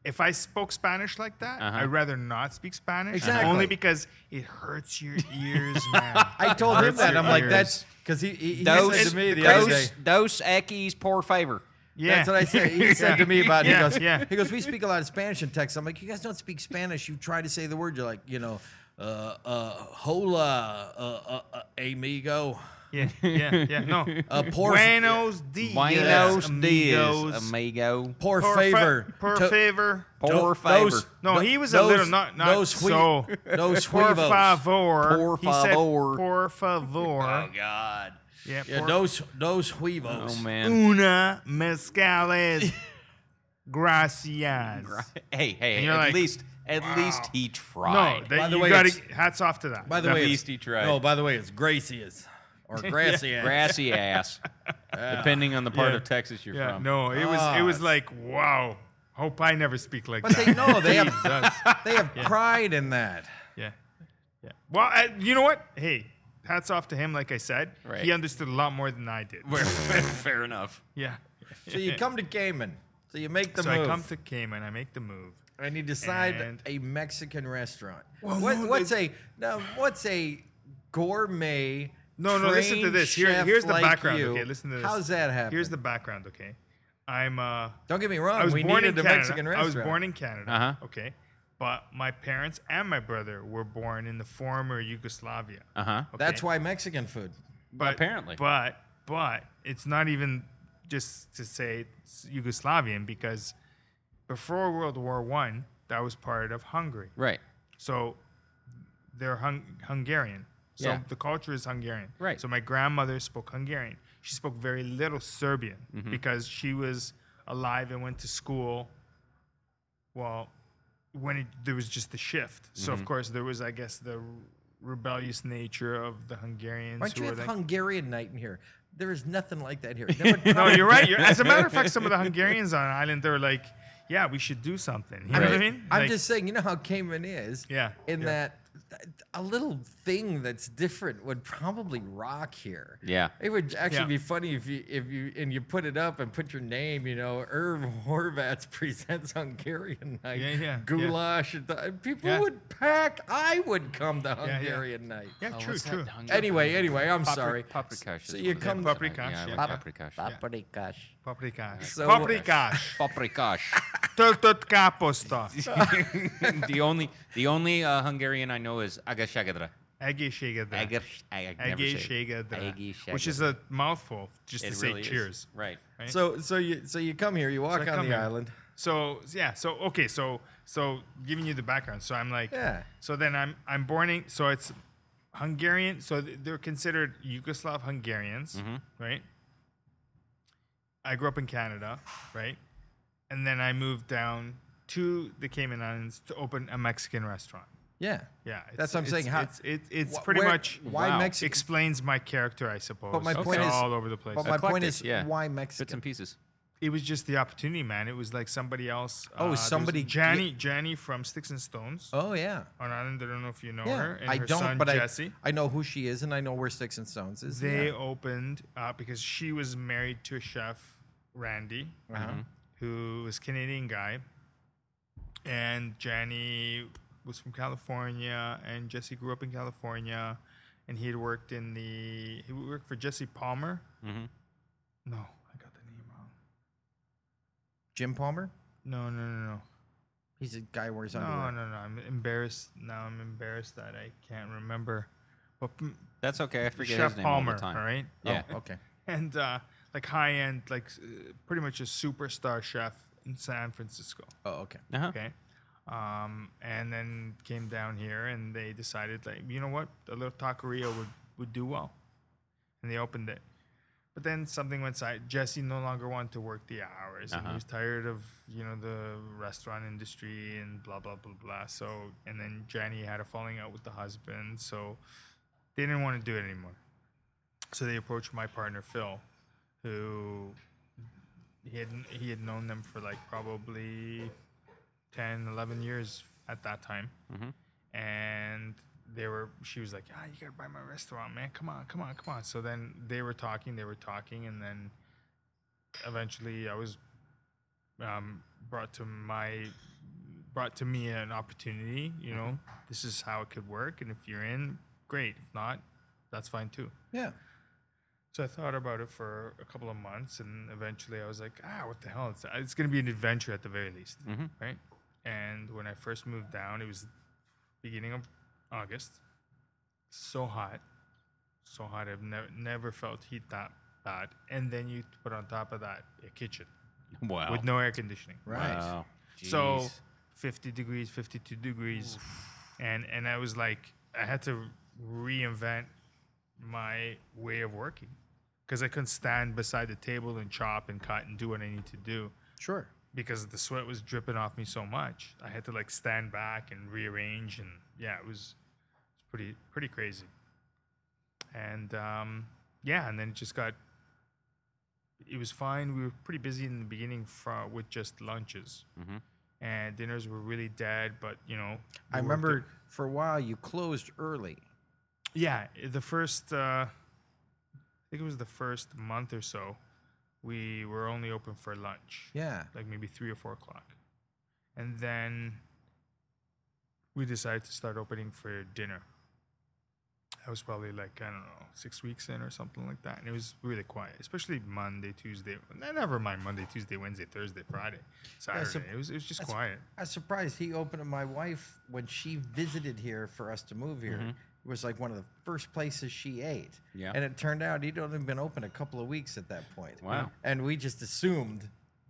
If I spoke Spanish like that, Uh-huh. I'd rather not speak Spanish. Exactly. Only because it hurts your ears, man. I told him that. I'm like, that's because he, he, he Those, said to me the other day. those, those Equis, por favor. yeah. That's what I said. He said to me about it. He Yeah, goes, yeah. he goes, we speak a lot of Spanish in Texas. I'm like, you guys don't speak Spanish. You try to say the word. You're like, you know, uh, uh, hola, uh, uh, uh, amigo. Yeah, yeah, yeah. No. Uh, por, Buenos dias, Buenos dias, amigo. por Por favor. Per to- favor. Por favor. those- No, no- he was a those- little not not those hui- so. those por favor. Por He said, favor. por favor. Oh, God. Yeah, Yeah, por- those those huevos. Oh, man. una mezcales. Gracias. Hey, hey, at like, least, at least he No, tried. that, By the you way, gotta hats off to that. By the At way, least he tried. No, by the way, it's Gracias or Gracias. Grassy ass. Depending on the part Yeah. of Texas you're yeah, from. no, it was Ah, it was like wow. Hope I never speak like that. But that. they know they have Jesus. they have pride in that. Yeah. Yeah. Well, I, you know what? Hey, hats off to him. Like I said, Right. he understood a lot more than I did. Fair enough. Yeah. So you come to Cayman. So you make the so move. I come to Cayman. I make the move. and you decide and- a Mexican restaurant. Well, what, no, what's they- a now? What's a gourmet? No, no. Listen to this. Here, here's the like background. you? Okay, listen to this. How's that happen? Here's the background. Okay, I'm. uh Don't get me wrong. I was we born in needed a Canada. Mexican I was born in Canada. Uh-huh. Okay, but my parents and my brother were born in the former Yugoslavia. Uh huh. Okay? That's why Mexican food. But apparently. but but it's not even just to say it's Yugoslavian because before World War One, that was part of Hungary. Right. So they're hung- Hungarian. So Yeah. the culture is Hungarian. Right. So my grandmother spoke Hungarian. She spoke very little Serbian Mm-hmm. because she was alive and went to school. Well, when it, there was just the shift. So Mm-hmm. of course there was, I guess, the rebellious nature of the Hungarians Why don't you were have like, Hungarian night in here? There is nothing like that here. No, you're right. You're, as a matter of fact, some of the Hungarians on the island, they're like, yeah, we should do something. You know what I mean? I'm Like, just saying, you know how Cayman is. Yeah, In yeah. that th- a little thing that's different would probably rock here. Yeah. It would actually Yeah. be funny if you if you and you put it up and put your name, you know, Irv Horvats presents Hungarian night. Yeah, yeah, yeah. Goulash. and th- People Yeah. would pack. I would come to yeah. Hungarian night. yeah, Oh, true, what's true. Hungary- Anyway, anyway, I'm Papri- sorry. Paprikash. So you come- is. Paprikash, Yeah, I yeah. like Pap- paprikash. Paprikash. Paprikash. So- Paprikash. Paprikash. Töltött káposzta. the only the only uh, Hungarian I know is Agashagadra. Egészségedre. Agar, I, I never say it. Egészségedre. Egészségedre. Which is a mouthful just It to say really is. cheers. Right. Right? So so you so you come here, you walk I on the here. island. So yeah, so okay, so so giving you the background. So I'm like, Yeah. So then I'm I'm born in. So it's Hungarian. So they're considered Yugoslav Hungarians, Mm-hmm. right? I grew up in Canada, right? And then I moved down to the Cayman Islands to open a Mexican restaurant. Yeah. Yeah, That's what I'm it's- saying. How- it's it, it's Wh- pretty where- much why Wow. Mexican? explains my character, I suppose. But my It's point is- all over the place. But my point Eclectic, is, yeah. why Bits Mexican? and pieces. it was just the opportunity, man. It was like somebody else. Oh, there was somebody Janny, Janny from Sticks and Stones Oh yeah. on Island. I don't know if you know Yeah, her. And I her don't, son, but Jesse. I I know who she is, and I know where Sticks and Stones is. They yeah. opened uh, because she was married to a chef, Randy, Uh-huh. who was Canadian guy, and Janny was from California, and Jesse grew up in California, and he had worked in the he worked for Jesse Palmer. Mm-hmm. No, I got the name wrong. Jim Palmer. No, no, no, no. He's a guy who wears No, underwear. no, no. I'm embarrassed. Now I'm embarrassed that I can't remember. But mm, That's okay. I forget Chef his name Palmer, all the time. all right? Yeah. Oh, okay. And uh, like high end, like uh, pretty much a superstar chef in San Francisco. Oh, okay. Uh-huh. Okay. Um, and then came down here and they decided like, you know what, a little taqueria would, would do well. And they opened it. But then something went side. Jesse no longer wanted to work the hours. hours, and he Uh-huh. was tired of you know the restaurant industry and blah blah blah blah. So and then Jenny had a falling out with the husband, so they didn't want to do it anymore. So they approached my partner Phil, who he had he had known them for like probably 10, 11 years at that time, and they were. She was like, "Ah, you gotta buy my restaurant, man. Come on, come on, come on." So then they were talking, they were talking, and then eventually I was um, brought to my brought to me an opportunity. You know, this is how it could work, and if you're in, great. If not, that's fine too. Yeah. So I thought about it for a couple of months, and eventually I was like, ah, what the hell? It's, it's going to be an adventure at the very least, right? And when I first moved down, it was beginning of August. So hot, so hot. I've never never felt heat that bad. And then you put on top of that a kitchen Wow. with no air conditioning. Right. Wow. So 50 degrees, 52 degrees. And and I was like I had to reinvent my way of working cuz I couldn't stand beside the table and chop and cut and do what I need to do Sure. because the sweat was dripping off me so much. I had to like stand back and rearrange and yeah, it was it's pretty pretty crazy. And um yeah, and then it just got it was fine. We were pretty busy in the beginning for, with just lunches. And dinners were really dead, but you know, I remember it- for a while you closed early. Yeah, the first, uh, I think it was the first month or so, we were only open for lunch. Yeah. like maybe three or four o'clock. And then we decided to start opening for dinner. That was probably like, I don't know, six weeks in or something like that. And it was really quiet, especially Monday, Tuesday. Eh, never mind Monday, Tuesday, Wednesday, Thursday, Friday, Saturday. so it, was, it was just that's- quiet. I was surprised he opened. My wife, when she visited here for us to move here, it was like one of the first places she ate. Yeah. And it turned out he'd only been open a couple of weeks at that point. Wow. And we just assumed,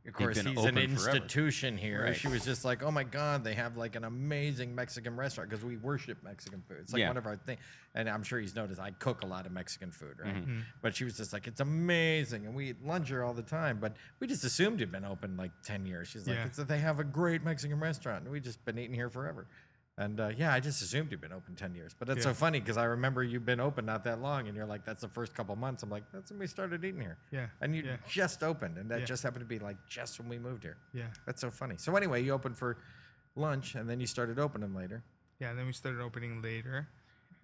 of course, been he's an open forever. institution here. Right. She was just like, oh my God, they have like an amazing Mexican restaurant because we worship Mexican food. It's like Yeah. one of our things. And I'm sure he's noticed I cook a lot of Mexican food, right? Mm-hmm. But she was just like, it's amazing. And we eat lunch here all the time. But we just assumed he'd been open like 10 years. She's like, Yeah. it's that they have a great Mexican restaurant. And we've just been eating here forever. And uh, yeah, I just assumed you've been open 10 years. But that's so funny because I remember you've been open not that long. And you're like, that's the first couple months. I'm like, that's when we started eating here. Yeah, And you yeah. just opened. And that Yeah. just happened to be like just when we moved here. Yeah. That's so funny. So anyway, you opened for lunch and then you started opening later. Yeah, and then we started opening later,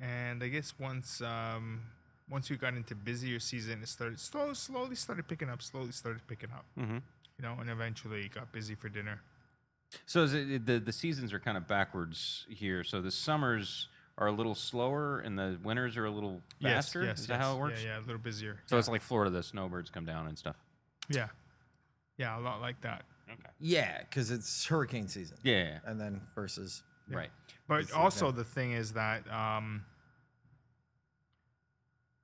and I guess once um, once we got into busier season, it started slow, slowly started picking up, slowly started picking up. Mm-hmm. You know, and eventually got busy for dinner. So is it, the the seasons are kind of backwards here. So the summers are a little slower and the winters are a little faster. Yes, yes, is that how it works? Yeah, yeah, a little busier. So it's like Florida, the snowbirds come down and stuff. Yeah, yeah, a lot like that. Okay. Yeah, because it's hurricane season. Yeah. And then versus. Right. But It's also okay. the thing is that um,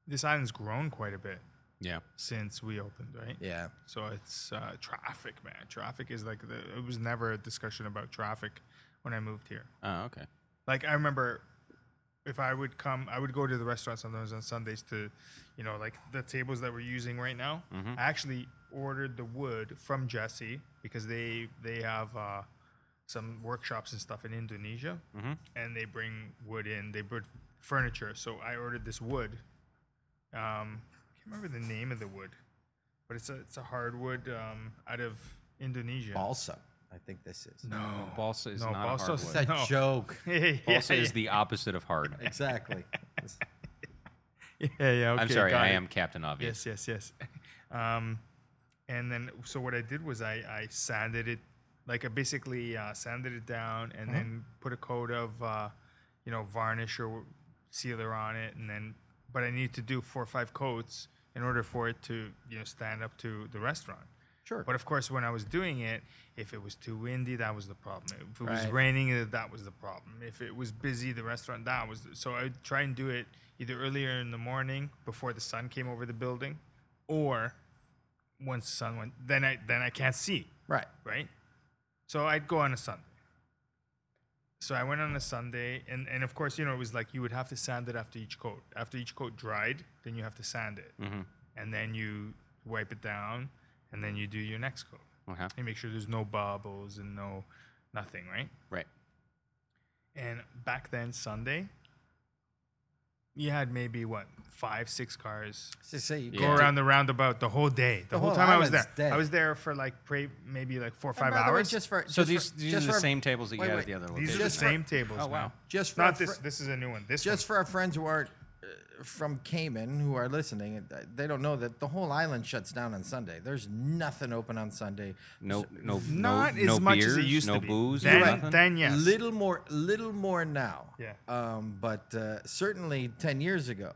this island's grown quite a bit Yeah. since we opened, right? Yeah. So it's uh, traffic, man. Traffic is like the, it was never a discussion about traffic when I moved here. Oh, okay. Like I remember, if I would come, I would go to the restaurant sometimes on Sundays to, you know, like the tables that we're using right now. I actually ordered the wood from Jesse because they they have uh, some workshops and stuff in Indonesia, and they bring wood in. They bring furniture, so I ordered this wood. Um, can't remember the name of the wood, but it's a it's a hardwood um, out of Indonesia. Balsa, I think this is. No, Balsa is no, not balsa a It's hardwood. a No. joke. yeah, Balsa yeah, is the opposite of hard. exactly. yeah, yeah. Okay, I'm sorry, I it. am Captain Obvious. Yes, yes, yes. Um, and then, so what I did was I, I sanded it, like I basically uh, sanded it down and then put a coat of, uh, you know, varnish or sealer on it. And then, but I needed to do four or five coats in order for it to, you know, stand up to the restaurant. Sure. But of course, when I was doing it, if it was too windy, that was the problem. If it was Right. raining, uh, that was the problem. If it was busy, the restaurant, that was. The, so I would try and do it either earlier in the morning before the sun came over the building, or once the sun went. Then I then I can't see, Right. right? So I'd go on a Sunday. So I went on a Sunday, and, and of course, you know, it was like you would have to sand it after each coat. After each coat dried, then you have to sand it. Mm-hmm. And then you wipe it down, and then you do your next coat. Okay. You make sure there's no bubbles and no nothing, right? Right. And back then, Sunday, you had maybe what five, six cars Just say you go Yeah. around the roundabout the whole day. The, The whole whole time I was there, dead. I was there for like pre- maybe like four or five by way, hours. just for So just these for- these just are the for- same tables that you had wait. at the other These location. are the Just for- same tables. Oh, wow. now. just for Not our this. fri- This is a new one. This just for our friends who aren't from Cayman who are listening, uh, they don't know that the whole island shuts down on Sunday. There's nothing open on Sunday. No, no, Not no, as no much beers, as it used no to be. booze, Then, no nothing. then yes. Little more, little more now. Yeah. Um, but uh, certainly ten years ago,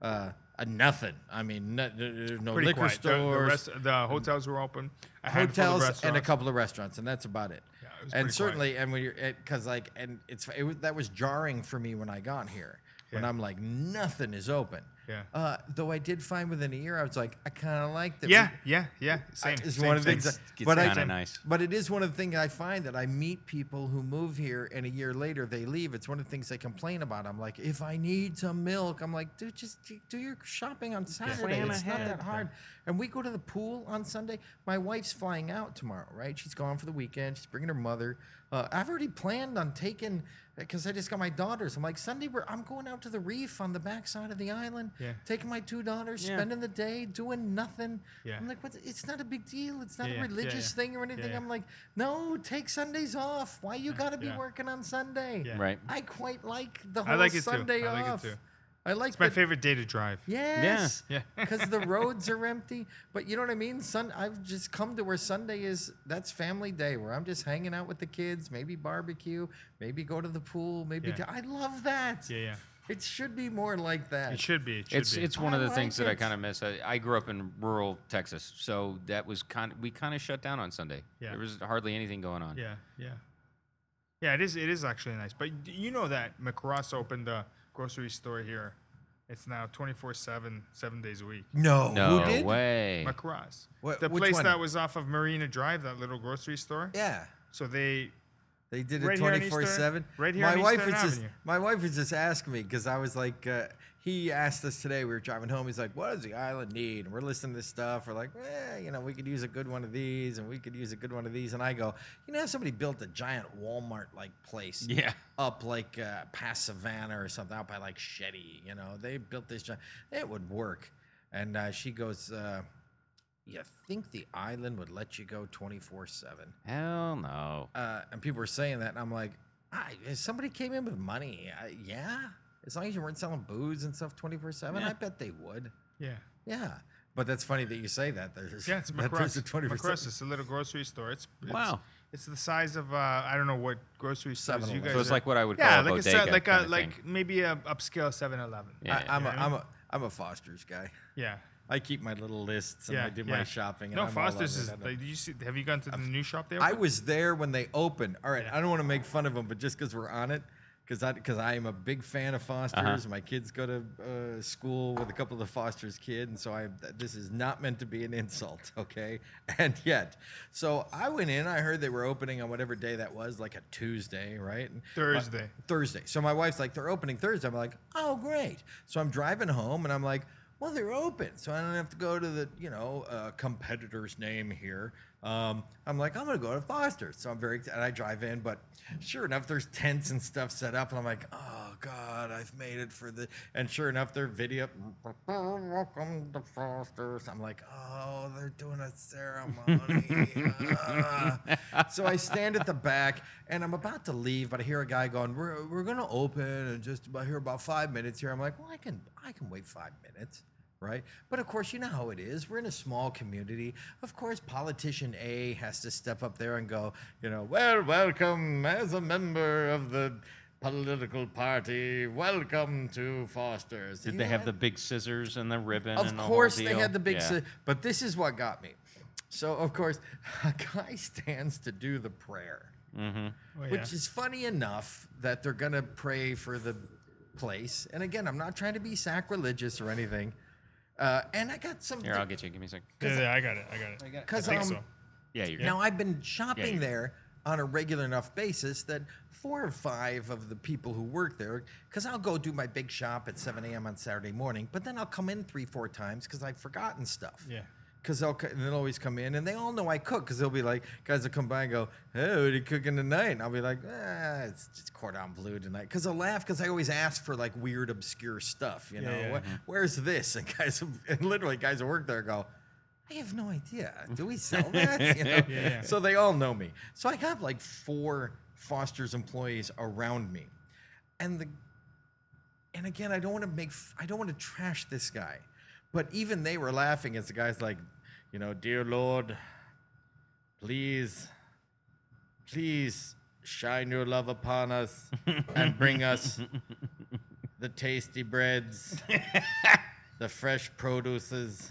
uh, uh, nothing. I mean, no, there's no Pretty liquor quiet. The- The, stores, rest, the hotels were open. A handful of hotels, and a couple of restaurants, and that's about it. Yeah, it was and pretty certainly, and when you're, because like, and it's it was, that was jarring for me when I got here. When I'm like, nothing is open. Yeah. Uh, though I did find within a year, I was like, I kind of like that. Yeah, we- yeah, yeah. Same. It's same, one of the same. things, that- It's but I, kinda nice. but it is one of the things I find that I meet people who move here and a year later they leave. It's one of the things they complain about. I'm like, if I need some milk, I'm like, dude, just do- do your shopping on Saturday. Plan It's not that hard. And we go to the pool on Sunday. My wife's flying out tomorrow, right? She's gone for the weekend. She's bringing her mother. Uh, I've already planned on taking because I just got my daughters. I'm like Sunday, we're, I'm going out to the reef on the backside of the island, Yeah. taking my two daughters, Yeah. spending the day doing nothing. Yeah. I'm like, what's, it's not a big deal. It's not Yeah, a yeah, yeah, religious yeah. thing or anything. yeah. I'm like, no, take Sundays off. Why you got to be yeah. working on Sunday? Yeah. Right. I quite like the whole I like it too. Sunday I like it off. too. I like It's my that- favorite day to drive. Yes. Yeah. Because the roads are empty. But you know what I mean? Sun I've just come to where Sunday is that's family day where I'm just hanging out with the kids, maybe barbecue, maybe go to the pool, maybe Yeah. to, I love that. Yeah, yeah. It should be more like that. It should be. It should It's be. it's one of I the things like that I kind of miss. I, I grew up in rural Texas, so that was kind. we kind of shut down on Sunday. Yeah. There was hardly anything going on. Yeah, yeah, yeah. It is. It is actually nice. But you know that McRoss opened a grocery store here. It's now 24 7, seven days a week. no, No who did? way. McRoss, What- the which place one? that was off of Marina Drive, that little grocery store. Yeah. So they They did Right it twenty four seven. Right here My on wife Eastern was just my wife was just asking me because I was like, uh, he asked us today. We were driving home. He's like, "What does the island need?" And we're listening to this stuff. We're like, "Eh, you know, we could use a good one of these, and we could use a good one of these." And I go, "You know, if somebody built a giant Walmart like place, Yeah. up like uh, past Savannah or something, out by like Shetty. You know, they built this giant. It would work." And uh, she goes. Uh, you think the island would let you go 24 7 Hell no. uh, and people were saying that, and I'm like, I, if somebody came in with money, I, yeah, as long as you weren't selling booze and stuff 24 seven, Yeah. I bet they would. yeah. Yeah, but that's funny that you say that. There's Yeah, it's that McRoss. there's a 24 McRoss. It's a little grocery store. It's, it's Wow. It's the size of uh, I don't know what grocery stores you 7-Eleven. guys. So it's are- like what I would call yeah, a like bodega a, like kinda a like thing. maybe a upscale 7-Eleven. Yeah. I, I'm, a, You know what I I'm mean? a I'm a Foster's guy. Yeah. I keep my little lists and Yeah, I do yeah. my shopping. And No, I'm Foster's is. Like, did you see? Have you gone to the new shop there? I was there when they opened. All right, Yeah. I don't want to make fun of them, but just because we're on it, because I because I am a big fan of Foster's. Uh-huh. My kids go to uh, school with a couple of the Foster's kids, and so I this is not meant to be an insult, okay? And yet, so I went in. I heard they were opening on whatever day that was, like a Tuesday, right? And my- Thursday. Thursday. So my wife's like, they're opening Thursday. I'm like, oh great. So I'm driving home, and I'm like. Well, they're open, so I don't have to go to the, you know, uh, competitor's name here. Um, I'm like, I'm gonna go to Foster's, so I'm very, and I drive in, but sure enough, there's tents and stuff set up, and I'm like, oh god, I've made it for the, and sure enough, their video, welcome to Foster's. I'm like, oh, they're doing a ceremony. Ah. so I stand at the back, and I'm about to leave, but I hear a guy going, we're, we're gonna open and just about here about five minutes here. I'm like, well, I can, I can wait five minutes right? But of course, you know how it is. We're in a small community. Of course, politician A has to step up there and go, you know, well, welcome as a member of the political party. Welcome to Foster's. Did You they know, have the big scissors and the ribbon? of and the whole course, they had the big. Yeah. si- but this is what got me. So, of course, a guy stands to do the prayer, Mm-hmm. Oh, yeah. which is funny enough that they're going to pray for the place. And again, I'm not trying to be sacrilegious or anything. Uh, and I got some. Here, I'll get you. Give me a second. yeah, yeah, I got it. I got it. I, Because think um, so. Yeah, you're now I've been shopping you- there on a regular enough basis that four or five of the people who work there, because I'll go do my big shop at 7 a.m. on Saturday morning, but then I'll come in three, four times because I've forgotten stuff. Yeah. Because they'll they'll always come in and they all know I cook because they'll be like guys will come by and go, "Hey, what are you cooking tonight?" And I'll be like, "Ah, it's just cordon bleu tonight." Because they'll laugh because I always ask for like weird, obscure stuff. You know, yeah. "Wh- where's this? And guys, and literally guys that work there go. I have no idea. Do we sell that? You know? yeah. So they all know me. So I have like four Foster's employees around me, and the and again, I don't want to make, I don't want to trash this guy, but even they were laughing as the guy's like, you know, dear Lord, please, please shine your love upon us and bring us the tasty breads, the fresh produces.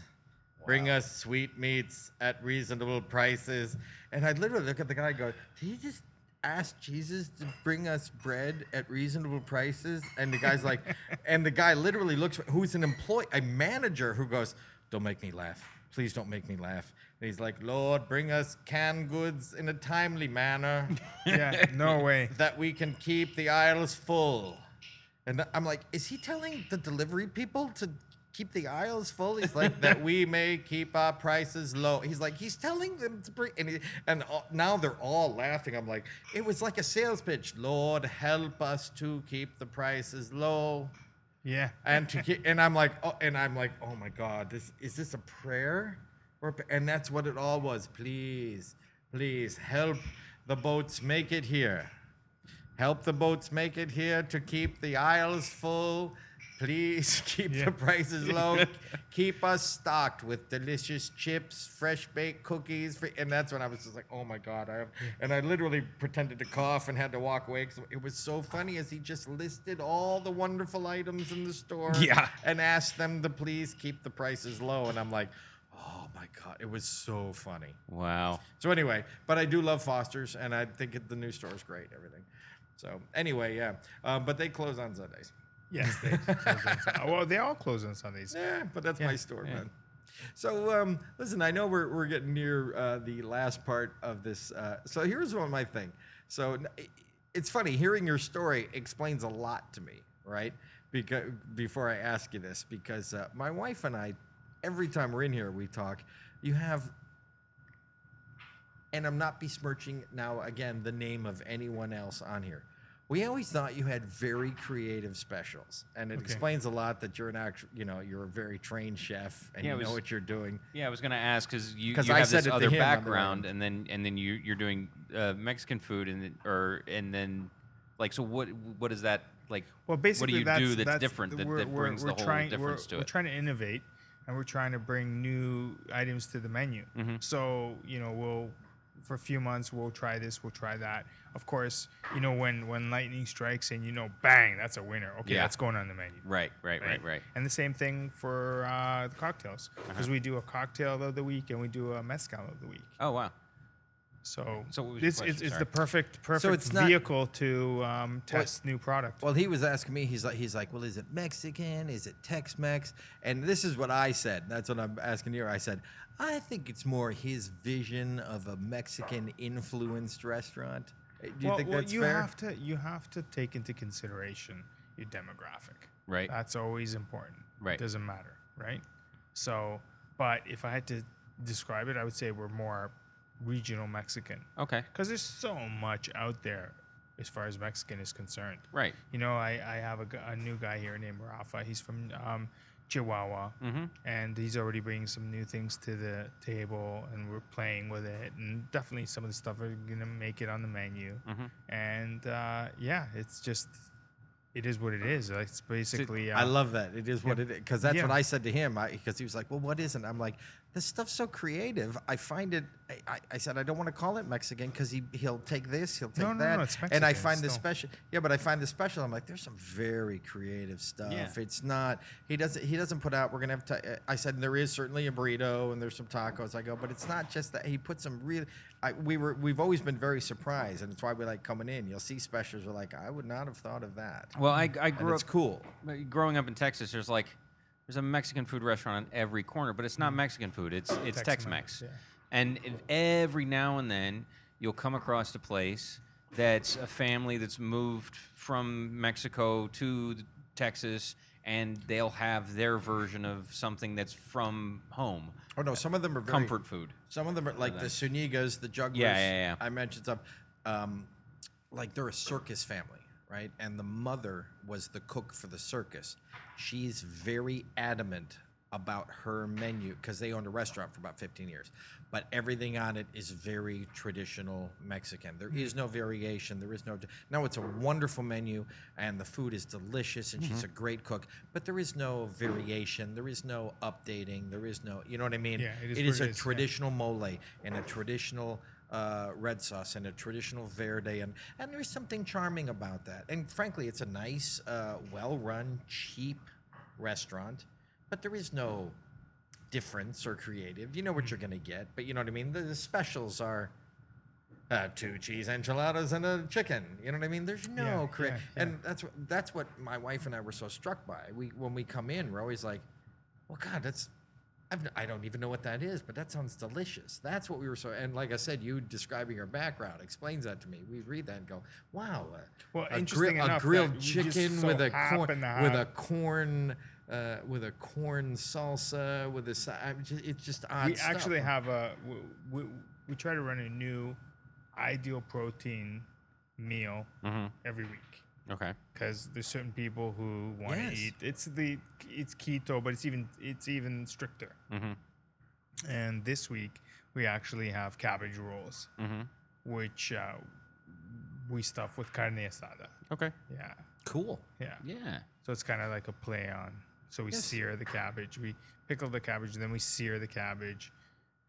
Bring us sweetmeats at reasonable prices. And I literally look at the guy and go, Did he just ask Jesus to bring us bread at reasonable prices? And the guy's like, and the guy literally looks, who's an employee, a manager who goes, Don't make me laugh. Please don't make me laugh. And he's like, Lord, bring us canned goods in a timely manner Yeah, no way. that we can keep the aisles full. And I'm like, is he telling the delivery people to keep the aisles full? He's like, that we may keep our prices low. He's like, he's telling them to bring, and, he, and all- now they're all laughing. I'm like, it was like a sales pitch. Lord, help us to keep the prices low. Yeah. And to keep, and I'm like, oh, and I'm like, oh my God, this is this a prayer? Or, and that's what it all was. Please, please help the boats make it here. Help the boats make it here to keep the aisles full. Please keep Yeah. the prices low. keep us stocked with delicious chips, fresh baked cookies. And that's when I was just like, oh my God. I have, and I literally pretended to cough and had to walk away. Cause it was so funny as he just listed all the wonderful items in the store Yeah. and asked them to please keep the prices low. And I'm like, oh my God. It was so funny. Wow. So anyway, but I do love Foster's, and I think the new store is great. Everything. So anyway, yeah. Um, but they close on Sundays. Yes, they close on Well, they all close on Sundays. Yeah, but that's my store, yeah. man. So um, listen, I know we're we're getting near uh, the last part of this. Uh, so here's one my thing. So it's funny hearing your story explains a lot to me, right? Because before I ask you this, because uh, my wife and I, every time we're in here, we talk. You have and I'm not besmirching now again the name of anyone else on here. We always thought you had very creative specials, and it Okay. explains a lot that you're an actual, you know, you're a very trained chef and Yeah, you it know what you're doing. Yeah, I was gonna ask because you, 'Cause you I have said this other him on the background, and then and then you you're doing uh, Mexican food, and then- or and then like so what what is that like? Well, basically, what do you that's, do that's, that's different that, that brings we're the whole trying, difference we're, to we're it? trying to innovate, and we're trying to bring new items to the menu. Mm-hmm. So you know, we'll for a few months we'll try this, we'll try that. Of course, you know when when lightning strikes and you know, bang, that's a winner. Okay, Yeah. that's going on the menu. Right, right, right, right. And the same thing for uh, the cocktails, Uh-huh. because we do a cocktail of the week and we do a mezcal of the week. Oh wow. So, So what was your this is, question? is Sorry. the perfect perfect it's not- vehicle to um, test new product. Well, he was asking me. He's like, he's like, well, is it Mexican? Is it Tex-Mex? And this is what I said. That's what I'm asking you. I said, I think it's more his vision of a Mexican influenced restaurant. Uh, Do you well, think well, that's you fair? have to you have to take into consideration your demographic. Right. That's always important. Right. Doesn't matter, right? So, but if I had to describe it, I would say we're more regional Mexican Okay. because there's so much out there as far as Mexican is concerned. Right. You know, I, I have a, a new guy here named Rafa. He's from um, Chihuahua, Mm-hmm. and he's already bringing some new things to the table, and we're playing with it. And definitely, some of the stuff are gonna make it on the menu. Mm-hmm. And uh, yeah, it's just, it is what it is. It's basically. Uh, I love that. It is what it is. Because that's Yeah. what I said to him. Because he was like, well, what is it? I'm like, this stuff's so creative. I find it. I, I, I said I don't want to call it Mexican because he he'll take this, he'll take No, no, that, no, it's Mexican, and I Mexican find the special. Yeah, but I find the special. I'm like, there's some very creative stuff. Yeah. It's not. He doesn't. He doesn't put out. We're gonna have. Ta- I said there is certainly a burrito and there's some tacos. I go, but it's not just that. He put some real. I, we were. We've always been very surprised, and it's why we like coming in. You'll see specials. We're like, I would not have thought of that. Well, I I And grew it's up cool. Growing up in Texas, there's like there's a Mexican food restaurant on every corner, but it's not Mexican food. It's it's Tex-Mex, Tex-Mex. yeah. And if every now and then you'll come across a place that's a family that's moved from Mexico to Texas and they'll have their version of something that's from home, Oh no, some of them are very, comfort food. Some of them are like the Sunigas, the jugglers. Yeah, yeah, yeah. I mentioned some. Um, like they're a circus family, right? And the mother was the cook for the circus. She's very adamant about her menu because they owned a restaurant for about 15 years. But everything on it is very traditional Mexican. There is no variation. There is no. No, it's a wonderful menu, and the food is delicious, and Mm-hmm. she's a great cook. But there is no variation. There is no updating. There is no. You know what I mean? Yeah, it is it is a it is, yeah. traditional mole and a traditional uh, red sauce and a traditional verde and and there's something charming about that and frankly it's a nice uh, well-run cheap restaurant but there is no difference or creative you know what you're gonna get but you know what i mean the, the specials are uh, two cheese enchiladas and a chicken. You know what I mean? There's no Yeah, yeah, yeah. and that's what that's what my wife and I were so struck by. We when we come in, we're always like, "Well, God, that's I've, n- I don't even know what that is, but that sounds delicious." That's what we were so. And like I said, you describing your background explains that to me. We read that and go, "Wow." Uh, Well, a, interesting a enough grilled that we just chicken so with a corn to with a corn. Uh, with a corn salsa, with a, sa- it's just odd we stuff. actually have a we, we, we try to run a new ideal protein meal Mm-hmm. every week Okay. because there's certain people who want to Yes. eat it's the it's keto but it's even it's even stricter Mm-hmm. and this week we actually have cabbage rolls Mm-hmm. which uh, we stuff with carne asada Okay. yeah cool. yeah Yeah. so it's kind of like a play on so we sear the cabbage we pickle the cabbage and then we sear the cabbage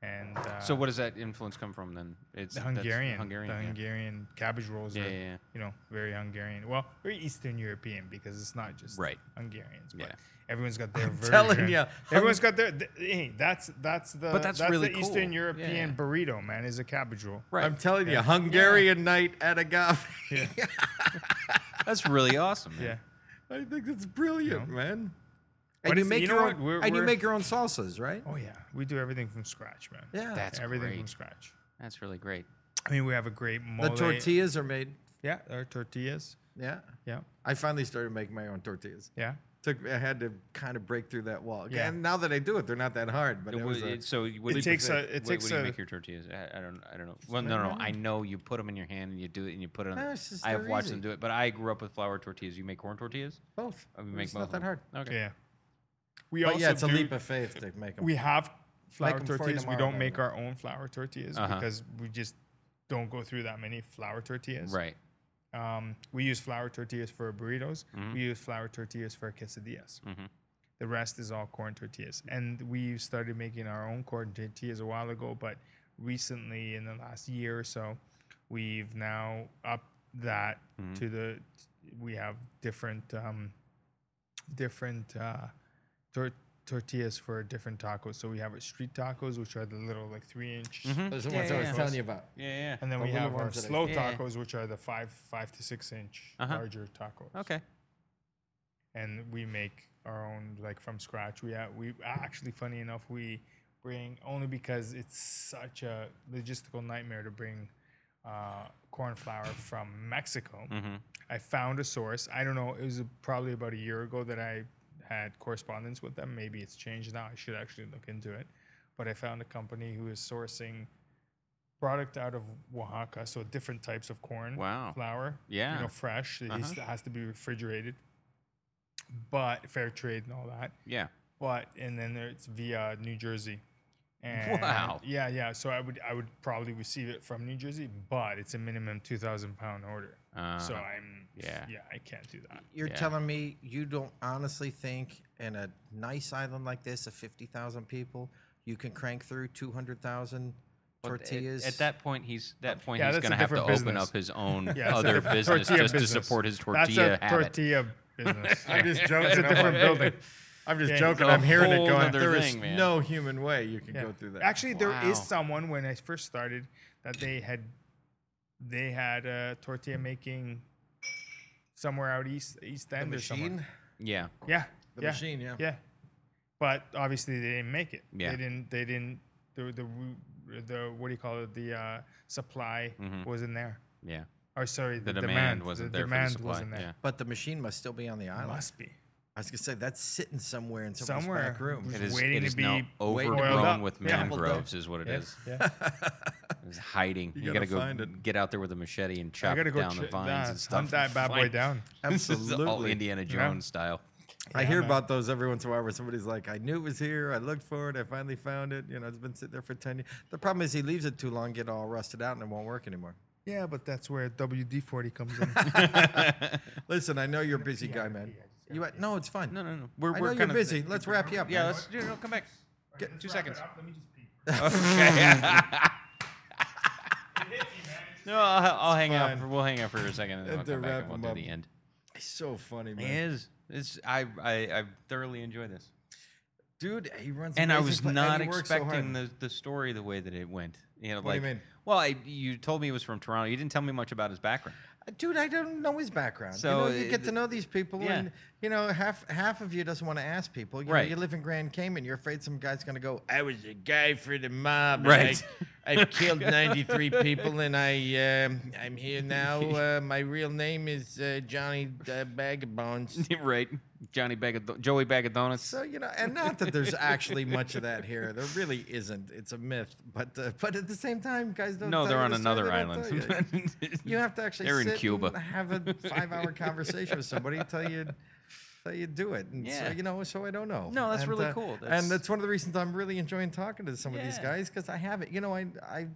and uh, So, what does that influence come from then? It's The Hungarian, Hungarian. the yeah. Hungarian cabbage rolls Yeah, are, yeah, yeah. you know, very Hungarian. Well, very Eastern European because it's not just Right. Hungarians, but Yeah. everyone's got their I'm version. telling ya, everyone's got their. th- hey, that's that's the But that's really the Eastern. European Yeah. burrito, man. Is a cabbage roll. Right. I'm telling you, Hungarian night at Agave. Yeah, That's really awesome. Man. yeah. I think that's brilliant, You man. But And you make you your own, We're- and you we're- make your own salsas, right? Oh yeah, we do everything from scratch, man. yeah. That's everything great. from scratch. That's really great. I mean, we have a great mole. the tortillas are made. Yeah, our tortillas. Yeah. Yeah, I finally started making my own tortillas. yeah. Took I had to kind of break through that wall. Yeah. And now that I do it, they're not that hard. But It it was, was a, it, so, what It do you- takes a. what- It what, takes do you a. make your tortillas? I, I don't. I don't know. Well, no, no, no. I know you put them in your hand and you do it and you put it on. No, it's just- I have watched easy. them do it, but I grew up with flour tortillas. You make corn tortillas? both. Oh, we make it's both not that hard. Okay. Yeah. We But also yeah, it's a do, leap of faith to make them. We have flour tortillas. We don't make our own flour tortillas Uh-huh. because we just don't go through that many flour tortillas. Right. Um, we use flour tortillas for burritos. Mhm. We use flour tortillas for quesadillas. Mhm. The rest is all corn tortillas. And we started making our own corn tortillas a while ago, but recently, in the last year or so, we've now upped that Mhm. to the. We have different, um, different uh, tor- tortillas for different tacos. So we have our street tacos, which are the little like three inch. Mhm. Those are the Yeah, ones I was yeah. telling you about. Yeah, yeah. And then The we little have our ones that I- slow Yeah. tacos, which are the five five to six inch Uh-huh. larger tacos. Okay. And we make our own like from scratch. We have, we actually funny enough we bring only because it's such a logistical nightmare to bring uh, corn flour from Mexico. Mm-hmm. I found a source. I don't know. It was probably about a year ago that I had correspondence with them. Maybe it's changed now. I should actually look into it. But I found a company who is sourcing product out of Oaxaca, so different types of corn Wow. flour. Yeah. you know, fresh. It Uh-huh. has to be refrigerated, but fair trade and all that. Yeah. But and then there, it's via New Jersey. And Wow. Yeah, yeah. So I would I would probably receive it from New Jersey, but it's a minimum two thousand pound order. so Uh, I'm yeah. yeah I can't do that. You're Yeah. telling me you don't honestly think in a nice island like this of 50,000 people, you can crank through 200,000 Well, at- tortillas? At, that point, he's that oh, point Yeah, he's going to have to different open up his own Yeah, it's a other business just business. to support his tortilla That's tortilla a habit. tortilla business. I'm just joking. It's a I'm different building. I'm just Yeah, joking. it's a I'm hearing it whole going. nother There is thing, man. no human way you can Yeah. go through that. Actually, there is Wow. someone when I first started that they had they had a tortilla making somewhere out east east the end or somewhere. Yeah. Yeah, The yeah, machine, yeah. yeah. But obviously they didn't make it. Yeah. They didn't. They didn't. The the the what do you call it? The uh, supply Mhm. wasn't there. Yeah. Or sorry, The, the, demand, wasn't the there demand for the supply. wasn't there. Yeah. But the machine must still be on the island. Must be. I was gonna say that's sitting somewhere in someone's Somewhere. back room. It is, waiting it to is now be oiled overgrown up. with Yeah. mangroves, is what it is. Yeah. It's hiding. You, gotta gotta, go it. get out there with a machete and chop gotta go down the vines nah, and stuff. hunt that bad boy down. This is all Absolutely. Indiana Jones style. I hear man. about those every once in a while where somebody's like, I knew it was here. I looked for it. I finally found it. You know, it's been sitting there for 10 years. The problem is he leaves it too long, get all rusted out, and it won't work anymore. Yeah, but that's where WD forty comes in. Listen, I know you're a busy guy, man. You no, it's fine. No, no, no. We're, I we're know you're kinda- busy. Let's wrap you up. Yeah, man. let's do. No, come back. Get two seconds. Let me just pee. Okay. no, I'll, I'll hang fine. out. We'll hang out for a second, and then And we'll to come back wrap and we'll him do up. the end. It's so funny, It man. is. It's. I. I. I thoroughly enjoy this. Dude, he runs. and I amazing was pla- and not he works so hard. expecting the, the story the way that it went. You know, What do like, you mean? well, I, you told me he was from Toronto. You didn't tell me much about his background. Dude, I don't know his background. So, you know, you uh, get to know these people, yeah. and you know, half half of you doesn't want to ask people. You Right. know, you live in Grand Cayman. You're afraid some guy's going to go. I was a guy for the mob. and Right. I've killed 93 people, and I um, I'm here now. Uh, my real name is uh, Johnny uh, Bag of Bones. right, Johnny Bag of Do- Joey Bag of Donuts. So you know, and not that there's actually much of that here. There really isn't. It's a myth. But uh, but at the same time, guys don't. no, tell they're you on the story, another they don't tell you. island. You have to actually They're in sit Cuba. and have a five-hour conversation with somebody tell you until you do it. And Yeah. so you know, so I don't know. No, that's And, really uh, cool. That's- And that's one of the reasons I'm really enjoying talking to some of these guys because I haven't. You know, I I.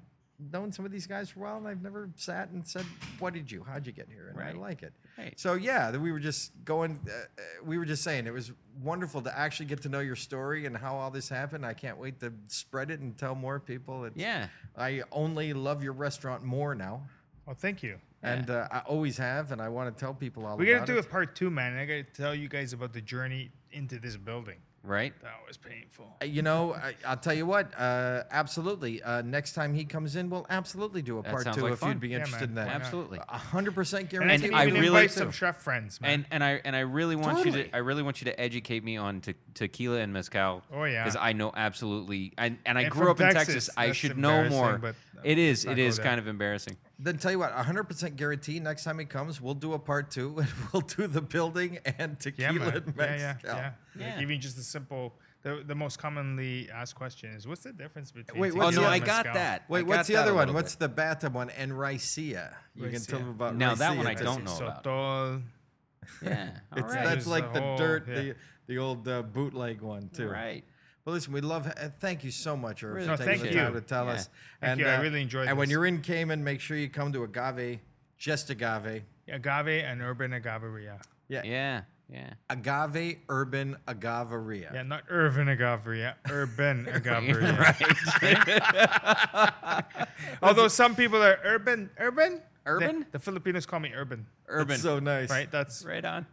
Known some of these guys for a while, and I've never sat and said, "What did you? How'd you get here?" And I like it. Right. So yeah, we were just going. Uh, uh, we were just saying it was wonderful to actually get to know your story and how all this happened. I can't wait to spread it and tell more people. It's, Yeah. I only love your restaurant more now. Well, thank you. And uh, I always have, and I want to tell people all about it. We about gotta do it. a part two, man. I gotta tell you guys about the journey into this building. Right. That was painful. Uh, You know, I, I'll tell you what. Uh, absolutely. Uh, next time he comes in, we'll absolutely do a That part sounds two like if fun. you'd be Yeah, interested man. in Why that. not? Absolutely. A hundred percent And I guaranteed. can I even really invite do. some chef friends, man. And and I and I really want you Totally. to I really want you to educate me on te- tequila and mezcal. Oh, yeah. because I know absolutely. And and I And grew from up in Texas, Texas. I that's should know more. embarrassing, but, uh, it is. let's It not is go kind of embarrassing. Then tell you what, 100% guarantee next time he comes, we'll do a part two and we'll do the building and tequila man. and Yeah, yeah, yeah. Yeah. Like even just a simple. The, the most commonly asked question is, "What's the difference between?" Wait, Oh no, the- I tequila got that. Wait, I what's the other one? little What's bit. the bathtub one? And Raicilla. You can tell them about Now, that one Raicilla, I 'cause don't know about. Sotol. Yeah. All It's, right. That's like a the whole- dirt, yeah. the the old uh, bootleg one too. Right. Well, listen, we love. Uh, thank you so much, Irv, Really for No, taking thank the time to tell Yeah. us. Thank and you, I uh, really enjoyed And when you're in Cayman, make sure you come to Agave, just Agave. Agave and urban agaveria. Yeah, Yeah. Yeah. Agave Urban Agaveria. Yeah, not urban agaveria, urban agaveria. right. Although some people are urban, urban, The- Urban? The, Filipinos call me urban, Urban. That's so nice. right? That's right on.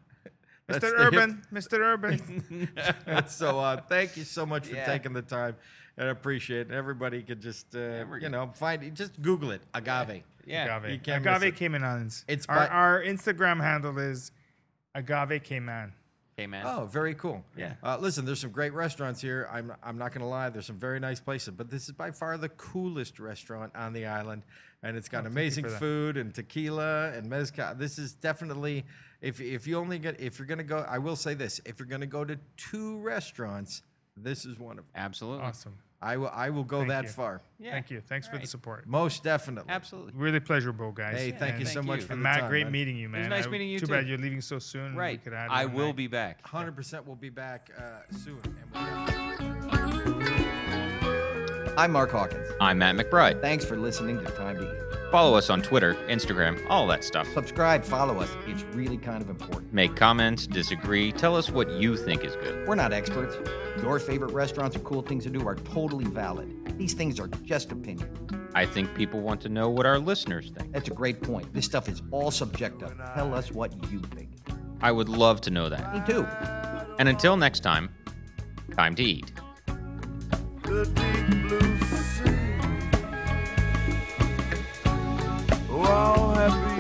That's Mr. the Urban, Mr. Urban. That's so odd. Thank you so much for Yeah. taking the time. I appreciate it. Everybody could just, uh, we're you know, find it. Just Google it. Agave. Yeah. Agave. You can't miss Agave it. Cayman Islands. It's our, by- our Instagram handle is Agave Cayman. Cayman. Oh, very cool. Yeah. Uh, listen, there's some great restaurants here. I'm, I'm not going to lie. There's some very nice places, but this is by far the coolest restaurant on the island. And it's got Oh, amazing food and tequila and mezcal. This is definitely, if, if you only get, if you're going to go, I will say this if you're going to go to two restaurants, this is one of them. Absolutely. Awesome. I will, I will go Thank that you. far. Yeah. Thank you. Thanks for the support. Most definitely. Absolutely. Really pleasurable, guys. Hey, thank And you so Thank much you. for And the Matt, time, great man. meeting you, man. It was nice I- meeting you Too too. bad you're leaving so soon. Right. could have I will night. be back. 100% we'll be back uh, soon. And we'll I'm Mark Hawkins. I'm Matt McBride. Thanks for listening to Time to Eat. Follow us on Twitter, Instagram, all that stuff. Subscribe, follow us. It's really kind of important. Make comments, disagree, tell us what you think is good. We're not experts. Your favorite restaurants or cool things to do are totally valid. These things are just opinion. I think people want to know what our listeners think. That's a great point. This stuff is all subjective. Tell us what you think. I would love to know that. Me too. And until next time, time to eat. the deep blue We're all happy